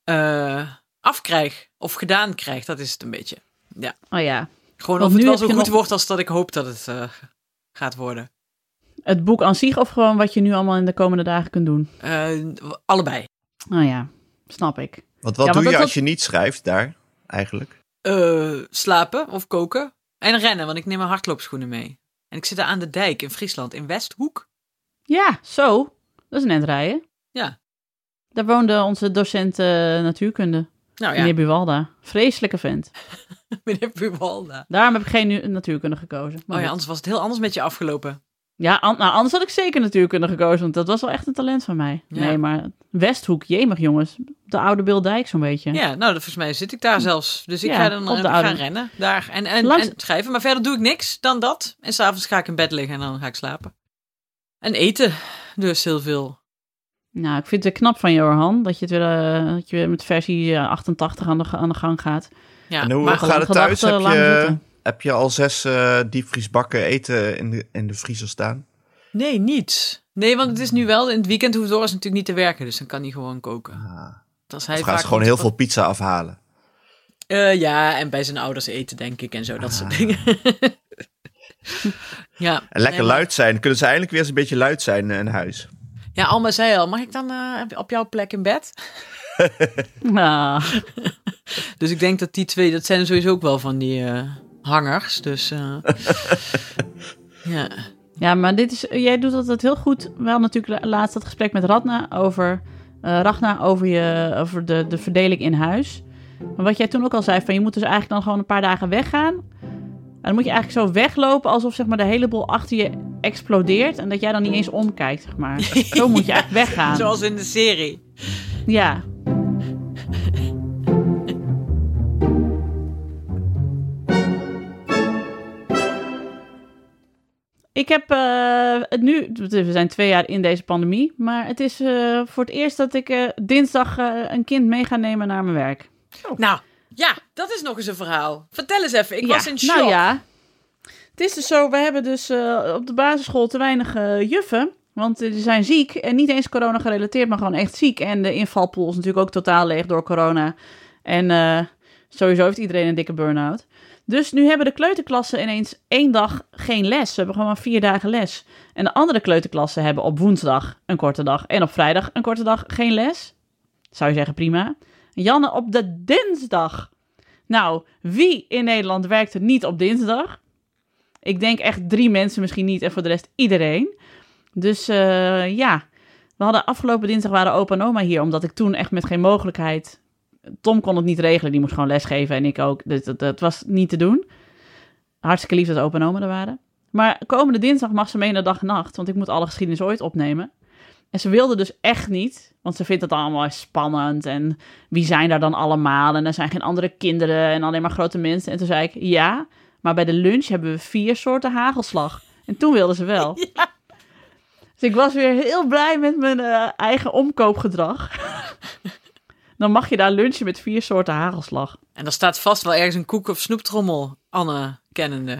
eh, afkrijg of gedaan krijg. Dat is het een beetje. Oh ja, Gewoon Want of het nu wel zo je goed nog- wordt als dat ik hoop dat het eh, gaat worden. het boek aan zich of gewoon wat je nu allemaal in de komende dagen kunt doen? Eh, allebei. Oh ja, snap ik. Want wat Ja, doe je dat- als je niet schrijft daar, eigenlijk? Eh, slapen of koken. En rennen, want ik neem mijn hardloopschoenen mee. En ik zit daar aan de dijk in Friesland, in Westhoek. Ja, zo. Dat is een eind rijden. Ja. Daar woonde onze docent eh, natuurkunde, Nou ja, meneer Buwalda. Vreselijke vent. meneer Buwalda. Daarom heb ik geen natuurkunde gekozen. Maar Oh ja, anders was het heel anders met je afgelopen. Ja, an- nou, anders had ik zeker natuurkunde gekozen, want dat was wel echt een talent van mij. Ja. Nee, maar Westhoek, jemig jongens. De oude Bildijk zo'n beetje. Ja, nou, dat- volgens mij zit ik daar zelfs. Dus ik Ja, ga dan eh, gaan oude- rennen daar en, en, Langs- en schrijven. Maar verder doe ik niks dan dat. En s'avonds ga ik in bed liggen en dan ga ik slapen. En eten, dus heel veel. Nou, ik vind het knap van Johan dat je, het weer, eh, dat je weer met versie eh, 88 aan de, aan de gang gaat. Ja, en hoe maar gaat het thuis? Heb je. Heb je al zes eh diepvriesbakken eten in de, in de vriezer staan? Nee, niet. Nee, want het is nu wel, in het weekend hoeft Doris natuurlijk niet te werken. Dus dan kan hij gewoon koken. Ah. Als hij gewoon heel veel pizza afhalen? Eh, ja, en bij zijn ouders eten, denk ik, en zo, dat soort Ah. dingen. ja. En lekker Nee, luid zijn. Kunnen ze eindelijk weer eens een beetje luid zijn eh, in huis? Ja, Alma zei al, mag ik dan eh, op jouw plek in bed? Ah, Dus ik denk dat die twee, dat zijn sowieso ook wel van die eh, hangers. Dus eh, ja. ja, maar dit is, jij doet altijd heel goed. Wel natuurlijk la- laatst dat gesprek met Radna over, eh Ragna over, je, over de, de verdeling in huis. Maar wat jij toen ook al zei, van je moet dus eigenlijk dan gewoon een paar dagen weggaan. En dan moet je eigenlijk zo weglopen alsof zeg maar, de hele boel achter je explodeert. En dat jij dan niet eens omkijkt, zeg maar. Zo moet je eigenlijk weggaan. Zoals in de serie. Ja. Ik heb eh, het nu, we zijn twee jaar in deze pandemie, maar het is eh, voor het eerst dat ik eh, dinsdag eh, een kind mee ga nemen naar mijn werk. Nou, ja, dat is nog eens een verhaal. Vertel eens even, ik Ja, was in shock. Nou ja, het is dus zo, we hebben dus eh, op de basisschool te weinig juffen. Want die zijn ziek en niet eens corona gerelateerd, maar gewoon echt ziek. En de invalpool is natuurlijk ook totaal leeg door corona. En eh, sowieso heeft iedereen een dikke burn-out. Dus nu hebben de kleuterklassen ineens één dag geen les. Ze hebben gewoon vier dagen les. En de andere kleuterklassen hebben op woensdag een korte dag en op vrijdag een korte dag geen les. Zou je zeggen prima. Janne op de dinsdag. Nou, wie in Nederland werkt er niet op dinsdag? Ik denk echt drie mensen misschien niet en voor de rest iedereen. Dus eh, ja, we hadden afgelopen dinsdag waren opa en oma hier, omdat ik toen echt met geen mogelijkheid... Tom kon het niet regelen, die moest gewoon lesgeven en ik ook. Dus dat, dat was niet te doen. Hartstikke lief dat opa en oma er waren. Maar komende dinsdag mag ze mee naar dag en nacht, want ik moet alle geschiedenis ooit opnemen. En ze wilde dus echt niet, want ze vindt het allemaal spannend. En wie zijn daar dan allemaal? En er zijn geen andere kinderen en alleen maar grote mensen. En toen zei ik, ja, maar bij de lunch hebben we vier soorten hagelslag. En toen wilde ze wel. Dus ik was weer heel blij met mijn eh, eigen omkoopgedrag. Dan mag je daar lunchen met vier soorten hagelslag. En er staat vast wel ergens een koek of snoeptrommel, Anne kennende.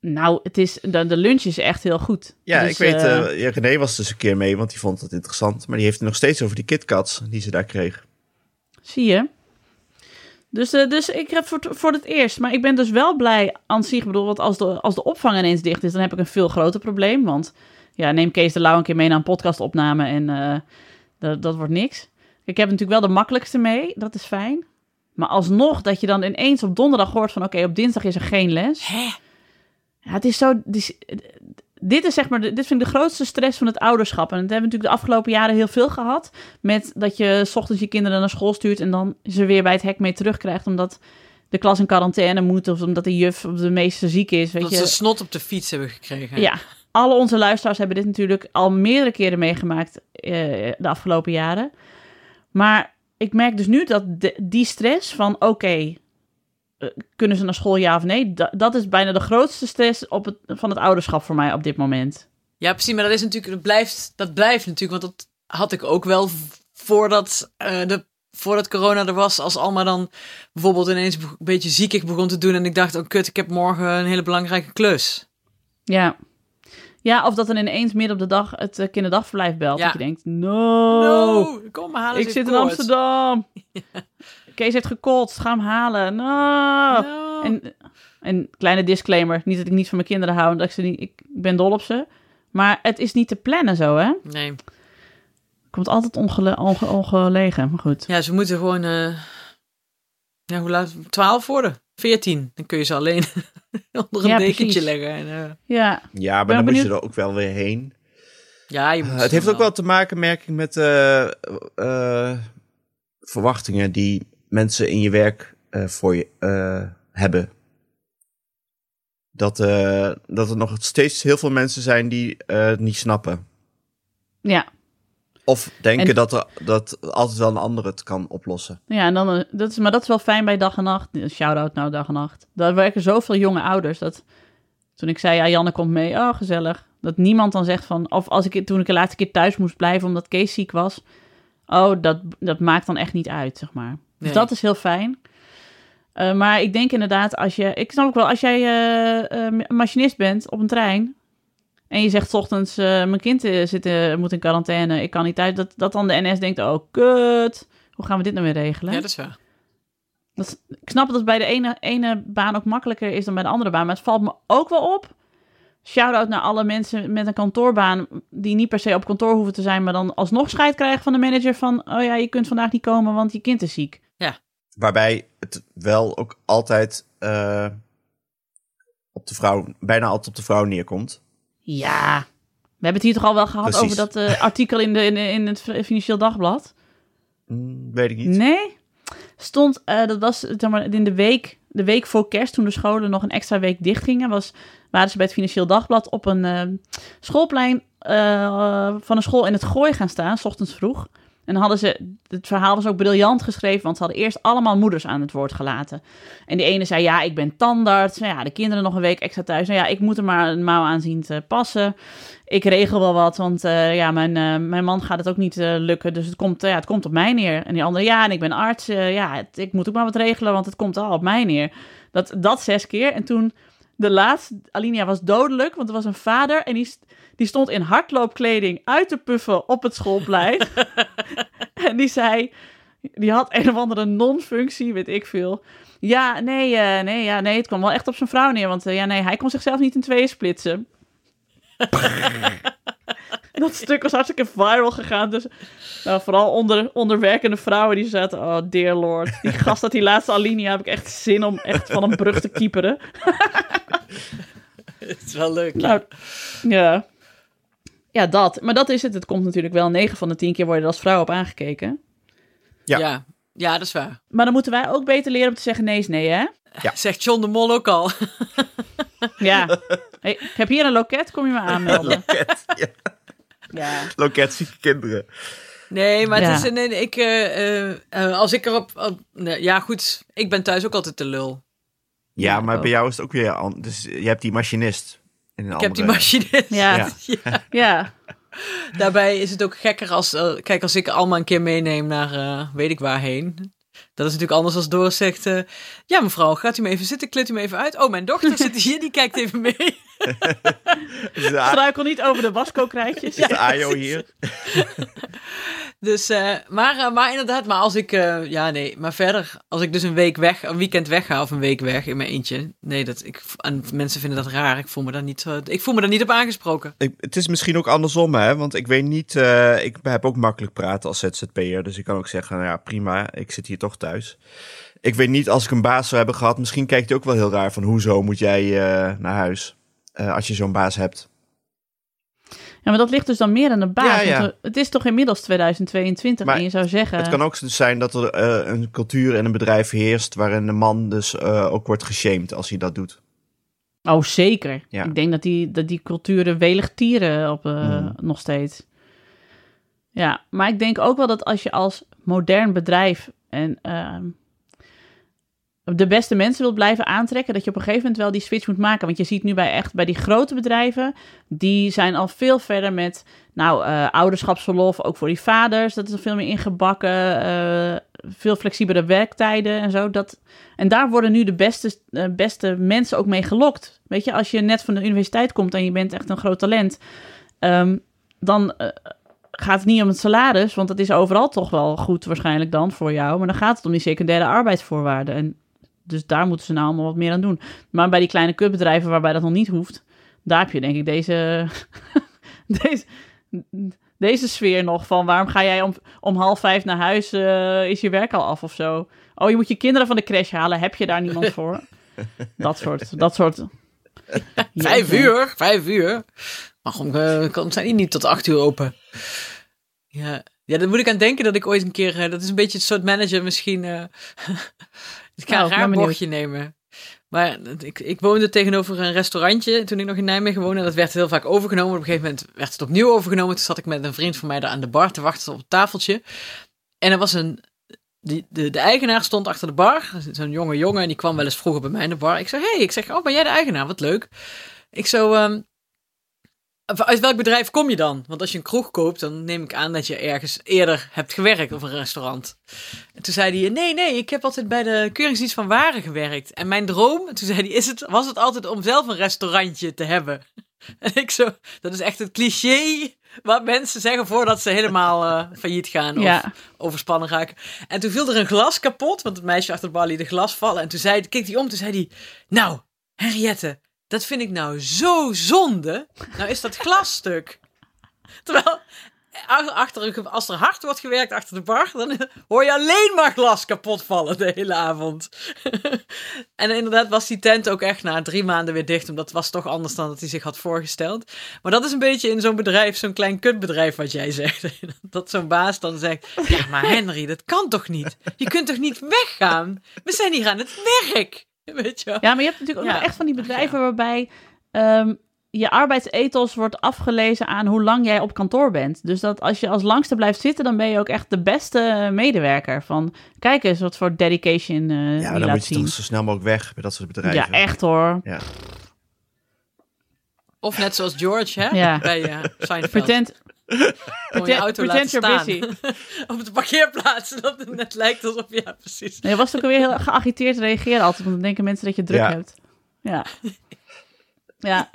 Nou, het is, de, de lunch is echt heel goed. Ja, Dus, ik weet, ja, René was dus een keer mee, want die vond het interessant. Maar die heeft het nog steeds over die KitKats die ze daar kreeg. Zie je? Dus, eh, dus ik heb voor, voor het eerst. Maar ik ben dus wel blij aan zich. Ik bedoel, want als de, als de opvang ineens dicht is, dan heb ik een veel groter probleem. Want ja, neem Kees de Lauw een keer mee naar een podcastopname en eh, dat, dat wordt niks. Ik heb natuurlijk wel de makkelijkste mee, dat is fijn. Maar alsnog dat je dan ineens op donderdag hoort van oké, op dinsdag is er geen les. Hè? Ja, het is zo. Dit, is zeg maar, dit vind ik de grootste stress van het ouderschap. En dat hebben we natuurlijk de afgelopen jaren heel veel gehad. Met dat je 's ochtends je kinderen naar school stuurt en dan ze weer bij het hek mee terugkrijgt. Omdat de klas in quarantaine moet of omdat de juf of de meester ziek is. Weet Dat je. ze snot op de fiets hebben gekregen. Ja, alle onze luisteraars hebben dit natuurlijk al meerdere keren meegemaakt eh, de afgelopen jaren. Maar ik merk dus nu dat de- die stress van oké, eh, kunnen ze naar school ja of nee? Da- dat is bijna de grootste stress op het, van het ouderschap voor mij op dit moment. Ja, precies. Maar dat is natuurlijk, dat blijft, dat blijft natuurlijk, want dat had ik ook wel voordat, eh, de, voordat corona er was. Als Alma dan bijvoorbeeld ineens een beetje ziekig begon te doen en ik dacht, oh kut, ik heb morgen een hele belangrijke klus. Ja. Ja, of dat dan ineens midden op de dag het eh, kinderdagverblijf belt. Ja. Dat je denkt, no, No, kom maar halen. ik zit in Amsterdam. Kees heeft gekotst, ga hem halen. No. No. En, en kleine disclaimer, niet dat ik niet van mijn kinderen hou, dat ik ze niet, ik ben dol op ze. Maar het is niet te plannen zo, hè? Nee. Komt altijd ongele, onge- ongelegen, maar goed. Ja, ze moeten gewoon, eh, ja, hoe laat? 12 worden. 14. Dan kun je ze alleen onder een Ja, dekentje precies. leggen. En, eh, Ja, Ja, maar Ben dan moet je er ook wel weer heen. ja, je moet Uh, ze het heeft ook wel te maken, merk ik, met eh, eh, verwachtingen die mensen in je werk eh, voor je eh, hebben. Dat, eh, dat er nog steeds heel veel mensen zijn die eh, het niet snappen. ja. Of denken En- dat, er, dat altijd wel een ander het kan oplossen. Ja, en dan, eh, dat is, maar dat is wel fijn bij dag en nacht. Shout-out nou dag en nacht. Daar werken zoveel jonge ouders dat toen ik zei, ja, Janne komt mee, oh gezellig. Dat niemand dan zegt van, of als ik toen ik de laatste keer thuis moest blijven omdat Kees ziek was. Oh, dat, dat maakt dan echt niet uit, zeg maar. Dus Nee. dat is heel fijn. Eh, maar ik denk inderdaad, als je, ik snap ook wel, als jij eh, eh, machinist bent op een trein en je zegt 's ochtends, eh, mijn kind eh, zit, eh, moet in quarantaine, ik kan niet uit, dat, dat dan de NS denkt, oh kut, hoe gaan we dit nou weer regelen? Ja, dat is waar. Dat is- ik snap dat het bij de ene, ene baan ook makkelijker is dan bij de andere baan. Maar het valt me ook wel op. Shout-out naar alle mensen met een kantoorbaan... die niet per se op kantoor hoeven te zijn... maar dan alsnog scheid krijgen van de manager van... oh ja, je kunt vandaag niet komen, want je kind is ziek. Waarbij het wel ook altijd eh, op de vrouw, bijna altijd op de vrouw neerkomt. Ja, we hebben het hier toch al wel gehad Precies. over dat eh, artikel in, de, in, in het Financieel Dagblad? Hm, weet ik niet. Nee? Stond, eh, dat was zeg maar, in de week, de week voor kerst, toen de scholen nog een extra week dicht gingen, was, waren ze bij het Financieel Dagblad op een eh, schoolplein van een school in het Gooi gaan staan, s ochtends vroeg. En hadden ze, het verhaal was ook briljant geschreven, want ze hadden eerst allemaal moeders aan het woord gelaten. En die ene zei, ja, ik ben tandarts. Nou ja, de kinderen nog een week extra thuis. Nou ja, ik moet er maar een mouw aan zien te passen. Ik regel wel wat, want eh, ja, mijn, eh, mijn man gaat het ook niet eh, lukken. Dus het komt, ja, het komt op mij neer. En die andere, ja, en ik ben arts. ja, ik moet ook maar wat regelen, want het komt al op mij neer. Dat, dat zes keer. En toen de laatste, Alinea was dodelijk, want er was een vader en die, die stond in hardloopkleding uit te puffen op het schoolplein. en die zei, die had een of andere non-functie, weet ik veel. Ja, nee, eh, nee, ja, nee, het kwam wel echt op zijn vrouw neer, want eh, ja, nee, hij kon zichzelf niet in tweeën splitsen. dat stuk was hartstikke viral gegaan. Dus nou, vooral onder, onder werkende vrouwen die zaten, oh dear lord. Die gast uit die laatste alinea heb ik echt zin om echt van een brug te kieperen. Het is wel leuk. Nou, ja. Ja, dat. Maar dat is het. Het komt natuurlijk wel 9 van de 10 keer worden er als vrouw op aangekeken. Ja. Ja. ja. dat is waar. Maar dan moeten wij ook beter leren om te zeggen nee is nee, hè? Ja. Zegt John de Mol ook al. Ja. Hey, ik heb hier een loket, kom je me aanmelden. Loket, ja. Ja. Loket zieke kinderen. Nee, maar Ja. het is nee, ik, eh, eh, eh, als ik erop, op, nee, ja goed, ik ben thuis ook altijd de lul. Ja, Ja, maar bij jou is het ook weer anders. Dus je hebt die machinist. In een Ik heb die machinist. Ja. Ja. Ja. Ja. Daarbij is het ook gekker als, kijk, als ik allemaal een keer meeneem naar eh, weet ik waarheen. Dat is natuurlijk anders als Doris zegt, ja mevrouw, gaat u me even zitten, klit u me even uit. Oh, mijn dochter zit hier, die kijkt even mee. Struikel niet over de waskookkrijtjes. is de AJO hier? Dus, eh, maar, eh, maar inderdaad, maar als ik, eh, ja nee, maar verder, als ik dus een week weg, een weekend wegga of een week weg in mijn eentje, nee, dat, ik, en mensen vinden dat raar, ik voel me daar niet, ik voel me daar niet op aangesproken. Ik, het is misschien ook andersom, hè? Want ik weet niet, ik heb ook makkelijk praten als ZZP'er. Dus ik kan ook zeggen, nou ja, prima, ik zit hier toch thuis. Ik weet niet, als ik een baas zou hebben gehad, misschien kijkt hij ook wel heel raar van, hoezo moet jij naar huis? Eh, als je zo'n baas hebt. Ja, maar dat ligt dus dan meer aan de baas. Ja, ja. want, het is toch inmiddels 2022 Maar en je zou zeggen... Het kan ook dus zijn dat er eh, een cultuur in een bedrijf heerst waarin een man dus eh, ook wordt geshamed als hij dat doet. Oh, zeker. Ja. Ik denk dat die, dat die culturen welig tieren op, Hmm. nog steeds. Ja, maar ik denk ook wel dat als je als modern bedrijf en ehm, de beste mensen wilt blijven aantrekken, dat je op een gegeven moment wel die switch moet maken. Want je ziet nu bij echt bij die grote bedrijven, die zijn al veel verder met nou eh, ouderschapsverlof, ook voor die vaders, dat is er veel meer ingebakken, eh, veel flexibele werktijden en zo. Dat, en daar worden nu de beste, eh, beste mensen ook mee gelokt. Weet je, als je net van de universiteit komt en je bent echt een groot talent, ehm, dan gaat het niet om het salaris, want dat is overal toch wel goed waarschijnlijk dan voor jou. Maar dan gaat het om die secundaire arbeidsvoorwaarden. En dus daar moeten ze nou allemaal wat meer aan doen. Maar bij die kleine kutbedrijven waarbij dat nog niet hoeft, daar heb je denk ik deze, deze, deze sfeer nog van waarom ga jij om, om half vijf naar huis, eh, is je werk al af of zo? Oh, je moet je kinderen van de crash halen, heb je daar niemand voor? Dat soort, dat soort. Vijf uur, vijf uur. Waarom eh, kan- zijn die niet tot acht uur open? Ja, ja, dan moet ik aan denken dat ik ooit een keer, eh, dat is een beetje het soort manager misschien, eh, ik ga Nou, een raar bochtje nemen. Maar ik, ik woonde tegenover een restaurantje toen ik nog in Nijmegen woonde. En dat werd heel vaak overgenomen. Op een gegeven moment werd het opnieuw overgenomen. Toen zat ik met een vriend van mij daar aan de bar te wachten op het tafeltje. En er was een, die, de, de eigenaar stond achter de bar. Zo'n jonge jongen en die kwam wel eens vroeger bij mij in de bar. Ik zei, hey, ik zeg, oh, ben jij de eigenaar? Wat leuk. Ik zo, ehm, uit welk bedrijf kom je dan? Want als je een kroeg koopt, dan neem ik aan dat je ergens eerder hebt gewerkt of een restaurant. En toen zei hij, nee, nee, ik heb altijd bij de Keuringsdienst van Waren gewerkt. En mijn droom, toen zei hij, is het, was het altijd om zelf een restaurantje te hebben. En ik zo, dat is echt het cliché wat mensen zeggen voordat ze helemaal eh, failliet gaan of Ja. overspannen raken. En toen viel er een glas kapot, want het meisje achter de bar liet een glas vallen. En toen zei, keek hij om, toen zei hij, nou, Henriette, dat vind ik nou zo zonde. Nou is dat glasstuk. Terwijl, ach- achter, als er hard wordt gewerkt achter de bar, dan hoor je alleen maar glas kapot vallen de hele avond. en inderdaad was die tent ook echt na drie maanden weer dicht, omdat het was toch anders dan dat hij zich had voorgesteld. Maar dat is een beetje in zo'n bedrijf, zo'n klein kutbedrijf wat jij zegt. dat zo'n baas dan zegt, ja maar Henry, dat kan toch niet? Je kunt toch niet weggaan? We zijn hier aan het werk. Weet je wel? Ja, maar je hebt natuurlijk ook Ja. nog echt van die bedrijven waarbij ehm, je arbeidsethos wordt afgelezen aan hoe lang jij op kantoor bent. Dus dat als je als langste blijft zitten, dan ben je ook echt de beste medewerker. Van kijk eens wat voor dedication eh Ja, die dan laat moet je zien. toch zo snel mogelijk weg bij dat soort bedrijven. Ja, echt hoor. Ja. Of net zoals George, hè? Ja. Bij uh, Seinfeld. Pretend, Gewoon je auto laten staan. busy. Op de parkeerplaats. Dat het net lijkt alsof... Ja, precies. Nee, je was ook alweer heel geagiteerd reageren altijd, want dan denken mensen dat je druk Ja. hebt. Ja. ja.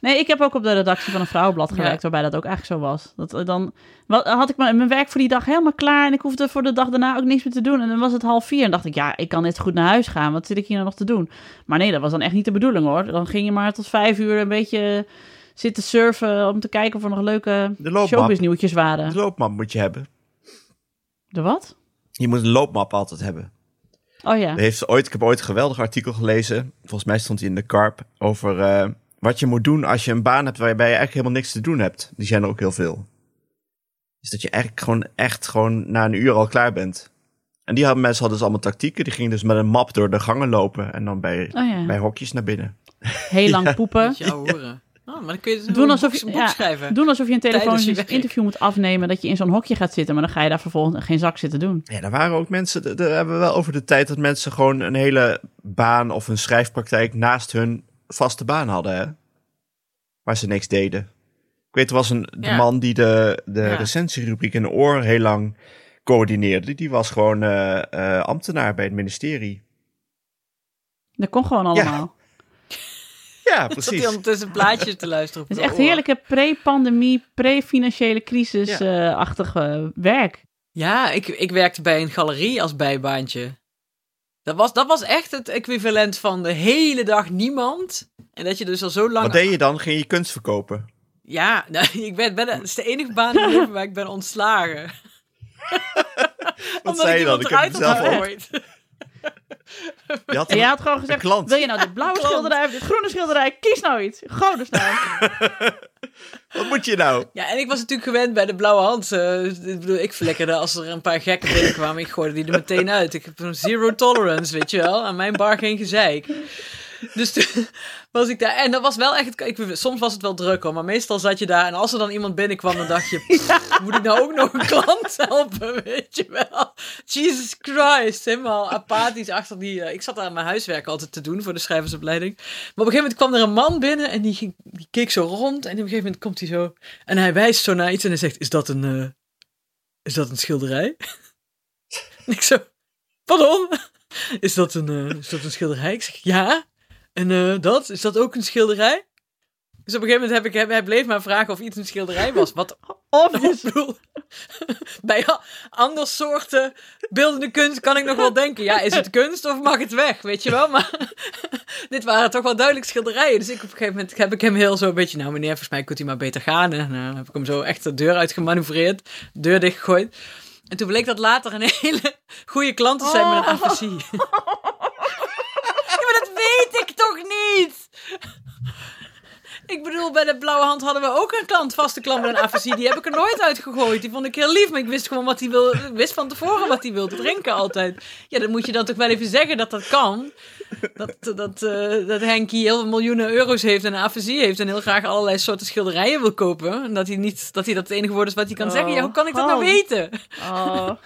Nee, ik heb ook op de redactie van een vrouwenblad gewerkt, Ja. waarbij dat ook eigenlijk zo was. Dat, eh, dan wat, had ik mijn mijn werk voor die dag helemaal klaar en ik hoefde voor de dag daarna ook niks meer te doen. En dan was het half vier en dacht ik, ja, ik kan net goed naar huis gaan. Wat zit ik hier nou nog te doen? Maar nee, dat was dan echt niet de bedoeling hoor. Dan ging je maar tot vijf uur een beetje zitten surfen om te kijken of er nog leuke showbiznieuwtjes waren. De loopmap moet je hebben. De wat? Je moet een loopmap altijd hebben. Oh ja. Er heeft ooit, ik heb ooit een geweldig artikel gelezen. Volgens mij stond hij in de Karp. Over eh, wat je moet doen als je een baan hebt waarbij je eigenlijk helemaal niks te doen hebt. Die zijn er ook heel veel. Dus dat je eigenlijk gewoon echt gewoon na een uur al klaar bent. En die hadden mensen hadden dus allemaal tactieken. Die gingen dus met een map door de gangen lopen. En dan bij, Oh ja. bij hokjes naar binnen. Heel lang poepen. Moet je ouwe horen. Maar dan kun je dus Doen alsof je- een boek ja, schrijven. Doen alsof je een je telefonisch interview moet afnemen, dat je in zo'n hokje gaat zitten, maar dan ga je daar vervolgens geen zak zitten doen. Ja, er waren ook mensen, daar hebben we wel over de tijd dat mensen gewoon een hele baan of een schrijfpraktijk naast hun vaste baan hadden, hè? Waar ze niks deden. Ik weet, er was een de Ja. man die de, de Ja. recensierubriek in de oor heel lang coördineerde. Die was gewoon eh, eh, ambtenaar bij het ministerie. Dat kon gewoon allemaal. Ja, Zat hij precies. ondertussen plaatjes te luisteren. op Het is echt oor. heerlijke pre-pandemie, pre-financiële crisis-achtige werk. Ja, ik, ik werkte bij een galerie als bijbaantje. Dat was, dat was echt het equivalent van de hele dag niemand. En dat je dus al zo lang... Wat deed je dan? Ging je kunst verkopen? Ja, nou, ik ben, ben, het is de enige baan in mijn leven waar ik ben ontslagen. Wat zei je dan? Ik heb het zelf gegooid. Je had En jij had gewoon een gezegd, klant. wil je nou dit blauwe schilderij of dit groene schilderij? Kies nou iets. Godesnaam. Wat moet je nou? Ja, en ik was natuurlijk gewend bij de Blauwe Hand. eh, ik bedoel, ik flikkerde als er een paar gekken binnenkwamen. Ik gooide die er meteen uit. Ik heb een zero tolerance, weet je wel. Aan mijn bar geen gezeik. Dus toen was ik daar. En dat was wel echt. Ik, soms was het wel druk hoor, maar meestal zat je daar. En als er dan iemand binnenkwam, dan dacht je: "Pff, moet ik nou ook nog een klant helpen? Weet je wel? Jesus Christ, helemaal apathisch achter die. eh, ik zat daar aan mijn huiswerk altijd te doen voor de schrijversopleiding. Maar op een gegeven moment kwam er een man binnen en die, ging, die keek zo rond. En op een gegeven moment komt hij zo. En hij wijst zo naar iets en hij zegt: Is dat een. eh, is dat een schilderij? en ik zo: Pardon? Is dat een, eh, is dat een schilderij? Ik zeg: Ja. En eh, dat? Is dat ook een schilderij? Dus op een gegeven moment heb ik, hij bleef maar vragen of iets een schilderij was. Wat bedoel, bij a- ander soorten beeldende kunst kan ik nog wel denken. Ja, is het kunst of mag het weg? Weet je wel? Maar dit waren toch wel duidelijk schilderijen. Dus ik op een gegeven moment heb ik hem heel zo een beetje... Nou meneer, volgens mij kunt u maar beter gaan. En uh, heb ik hem zo echt de deur uitgemanoeuvreerd. Deur dichtgegooid. En toen bleek dat later een hele goede klant te zijn met een afasie. ja, maar dat weet ik toch Ik bedoel, bij de Blauwe Hand hadden we ook een klant, vaste klant met een afasie. Die heb ik er nooit uitgegooid. Die vond ik heel lief, maar ik wist gewoon wat hij wil. Ik wist van tevoren wat hij wilde drinken altijd. Ja, dan moet je dan toch wel even zeggen dat dat kan. Dat, dat, uh, dat Henkie heel veel miljoenen euro's heeft en afasie heeft en heel graag allerlei soorten schilderijen wil kopen. En dat hij niet, dat hij dat het enige woord is wat hij kan Oh, zeggen. Ja, hoe kan ik dat nou God. weten? Oh.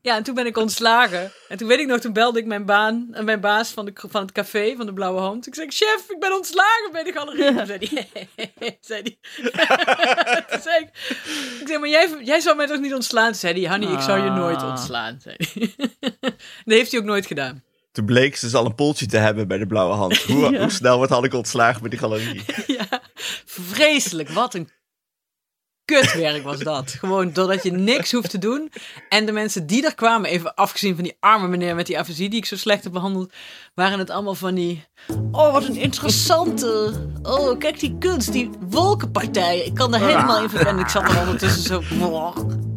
Ja, en toen ben ik ontslagen. En toen weet ik nog, toen belde ik mijn baan en mijn baas van, de, van het café, van de Blauwe Hand. Ik zei, chef, ik ben ontslagen bij de galerie. Toen zei hij, zei die. toen zei ik, ik zei, maar jij, jij zou mij toch niet ontslaan? Toen zei hij, Hanny, ik zou je nooit Ah. ontslaan. Zei hij. dat heeft hij ook nooit gedaan. Toen bleek ze dus al een poltje te hebben bij de Blauwe Hand. Hoe, Ja. hoe snel wordt ik ontslagen bij die galerie? ja, vreselijk. Wat een kutwerk was dat. Gewoon doordat je niks hoeft te doen. En de mensen die er kwamen, even afgezien van die arme meneer met die afasie die ik zo slecht heb behandeld, waren het allemaal van die... Oh, wat een interessante... Oh, kijk die kunst, die wolkenpartij. Ik kan er helemaal in verwennen. Ik zat er ondertussen zo...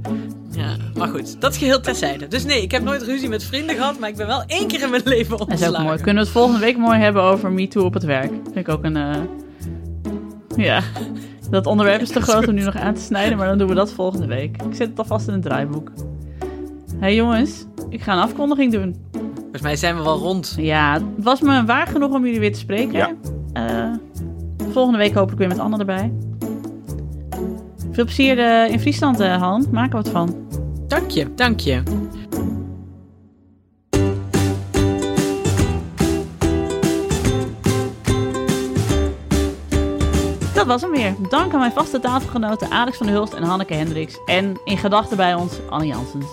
Maar goed, dat is geheel terzijde. Dus nee, ik heb nooit ruzie met vrienden gehad, maar ik ben wel één keer in mijn leven Dat ontslagen. is ook mooi. Kunnen we het volgende week mooi hebben over MeToo op het werk? Vind ik ook een... eh, Ja, dat onderwerp is te groot om nu nog aan te snijden, maar dan doen we dat volgende week. Ik zet het alvast in het draaiboek. Hé hey jongens, ik ga een afkondiging doen. Volgens mij zijn we wel rond. Ja, het was me waar genoeg om jullie weer te spreken. Ja. Eh, volgende week hopelijk weer met Anne erbij. Veel plezier eh, in Friesland, Han. Maak er wat van. Dank je, dank je. Dat was hem weer. Dank aan mijn vaste tafelgenoten Alex van der Hulst en Hanneke Hendricks. En in gedachten bij ons Anne Janssens.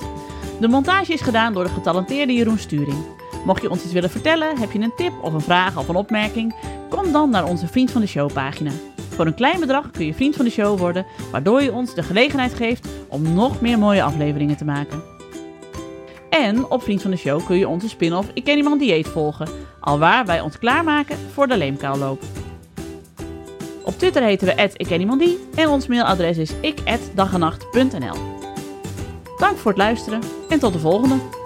De montage is gedaan door de getalenteerde Jeroen Sturing. Mocht je ons iets willen vertellen, heb je een tip of een vraag of een opmerking, kom dan naar onze Vriend van de Show pagina. Voor een klein bedrag kun je Vriend van de Show worden, waardoor je ons de gelegenheid geeft om nog meer mooie afleveringen te maken. En op Vriend van de Show kun je onze spin-off Ik Ken Iemand Dieet volgen, alwaar wij ons klaarmaken voor de leemkaalloop. Op Twitter heten we ik ken die en ons mailadres is ik@dagenacht.nl. Dank voor het luisteren en tot de volgende.